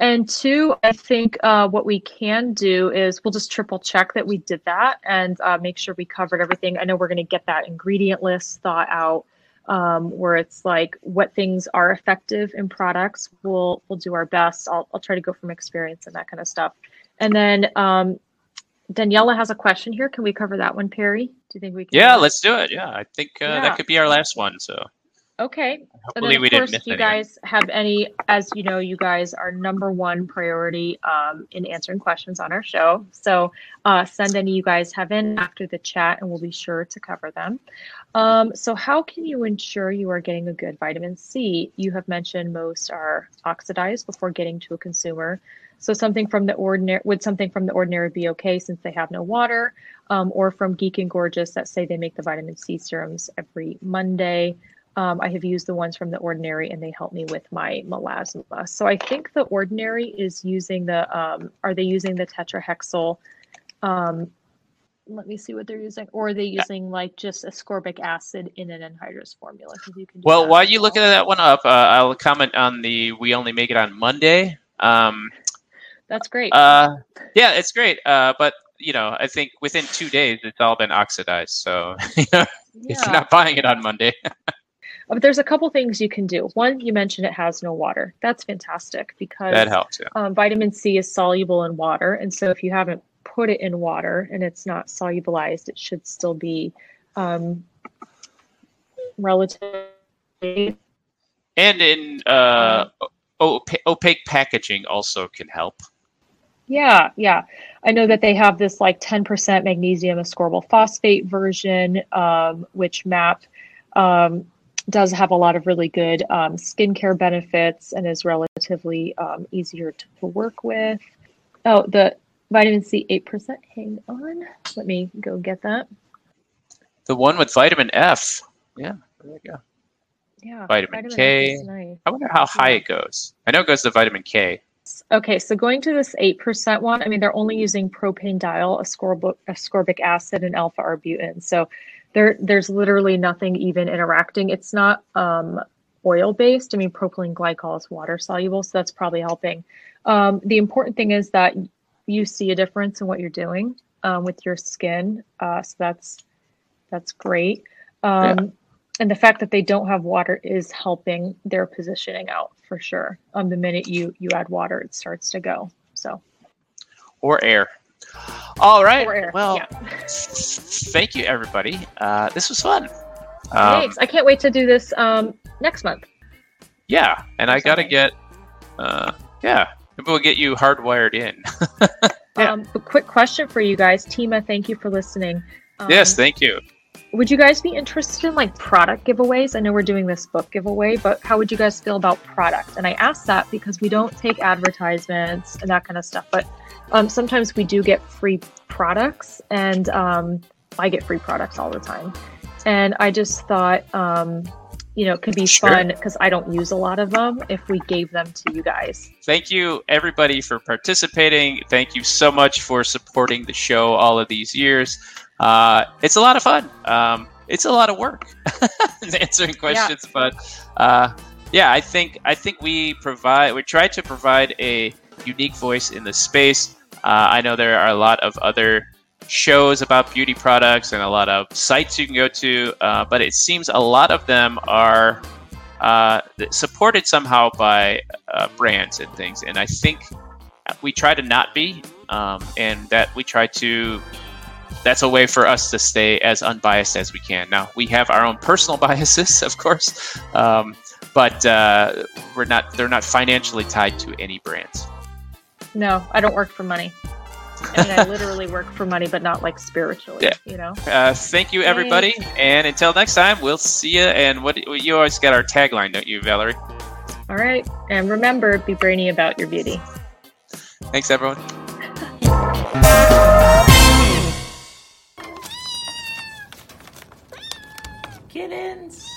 Speaker 2: And two, I think uh, what we can do is we'll just triple check that we did that and uh, make sure we covered everything. I know we're going to get that ingredient list thought out um, where it's like what things are effective in products. We'll we'll do our best. I'll, I'll try to go from experience and that kind of stuff. And then um, Daniela has a question here. Can we cover that one, Perry? Do you think we can?
Speaker 1: yeah, let's do it. Yeah, I think uh,
Speaker 2: Yeah.
Speaker 1: that could be our last one. So
Speaker 2: Okay. And
Speaker 1: hopefully
Speaker 2: then,
Speaker 1: we
Speaker 2: of
Speaker 1: didn't
Speaker 2: course,
Speaker 1: miss
Speaker 2: you
Speaker 1: anyone.
Speaker 2: guys have any, as you know, you guys are number one priority um, in answering questions on our show. So uh, send any you guys have in after the chat, and we'll be sure to cover them. Um, so, how can you ensure you are getting a good vitamin C? You have mentioned most are oxidized before getting to a consumer. So, something from the ordinary would something from the ordinary be okay since they have no water, um, or from Geek and Gorgeous that say they make the vitamin C serums every Monday. Um, I have used the ones from the Ordinary, and they help me with my melasma. So I think the Ordinary is using the. Um, are they using the tetrahexyl? Um, let me see what they're using, or are they using like just ascorbic acid in an anhydrous formula? You can.
Speaker 1: Well, while you
Speaker 2: well.
Speaker 1: look at that one up, uh, I'll comment on the we only make it on Monday. Um,
Speaker 2: that's great.
Speaker 1: uh, yeah, it's great. Uh, but you know, I think within two days it's all been oxidized. So you know, if
Speaker 2: yeah.
Speaker 1: you're not buying it on Monday,
Speaker 2: But there's a couple things you can do. One, you mentioned it has no water. That's fantastic because
Speaker 1: that helps. Yeah.
Speaker 2: um, vitamin C is soluble in water, and so if you haven't put it in water and it's not solubilized, it should still be um, relatively.
Speaker 1: And in uh, opa- opaque packaging also can help.
Speaker 2: Yeah, yeah. I know that they have this like 10% magnesium ascorbyl phosphate version, um, which MAP um, does have a lot of really good um, skincare benefits and is relatively um, easier to, work with. Oh, the vitamin C 8%. Hang on. Let me go get that.
Speaker 1: The one with vitamin F. Yeah, there you go.
Speaker 2: Yeah.
Speaker 1: Vitamin
Speaker 2: F
Speaker 1: K.
Speaker 2: nice.
Speaker 1: I wonder how high
Speaker 2: Yeah.
Speaker 1: it goes. I know it goes to vitamin K.
Speaker 2: Okay, so going to this 8% one, I mean, they're only using propane ascorbic, ascorbic acid, and alpha arbutin. So there, there's literally nothing even interacting. It's not um, oil based. I mean, propylene glycol is water soluble, so that's probably helping. Um, the important thing is that you see a difference in what you're doing um, with your skin. Uh, so that's that's great. Um, And the fact that they don't have water is helping their positioning out for sure. Um, the minute you you add water, it starts to go. So
Speaker 1: or air. All right. Well,
Speaker 2: yeah.
Speaker 1: thank you, everybody. Uh, this was fun. Um,
Speaker 2: Thanks. I can't wait to do this um, next month.
Speaker 1: yeah, and I got to get, uh, yeah, maybe we'll get you hardwired in. Yeah.
Speaker 2: Um, but quick question for you guys, Tima. Thank you for listening. Um,
Speaker 1: yes, thank you.
Speaker 2: Would you guys be interested in like product giveaways? I know we're doing this book giveaway, but how would you guys feel about product? And I ask that because we don't take advertisements and that kind of stuff, but um, sometimes we do get free products, and um, I get free products all the time. And I just thought, um, you know, it could be
Speaker 1: Sure.
Speaker 2: fun because I don't use a lot of them if we gave them to you guys.
Speaker 1: Thank you, everybody, for participating. Thank you so much for supporting the show all of these years. Uh, it's a lot of fun. Um, it's a lot of work answering questions. Yeah. But uh, yeah, I think I think we provide we try to provide a unique voice in the space. Uh, I know there are a lot of other shows about beauty products and a lot of sites you can go to, uh, but it seems a lot of them are uh, supported somehow by brands and things. And I think we try to not be, um, and that we try to. That's a way for us to stay as unbiased as we can. Now we have our own personal biases, of course, um, but uh, we're not. They're not financially tied to any brands.
Speaker 2: No, I don't work for money. I mean, I literally work for money, but not like spiritually. Yeah. You know.
Speaker 1: Uh, thank you, everybody, Thanks. and until next time, we'll see you. And what you always got our tagline, don't you, Valerie?
Speaker 2: All right, and remember, be brainy about your beauty.
Speaker 1: Thanks, everyone. Kittens.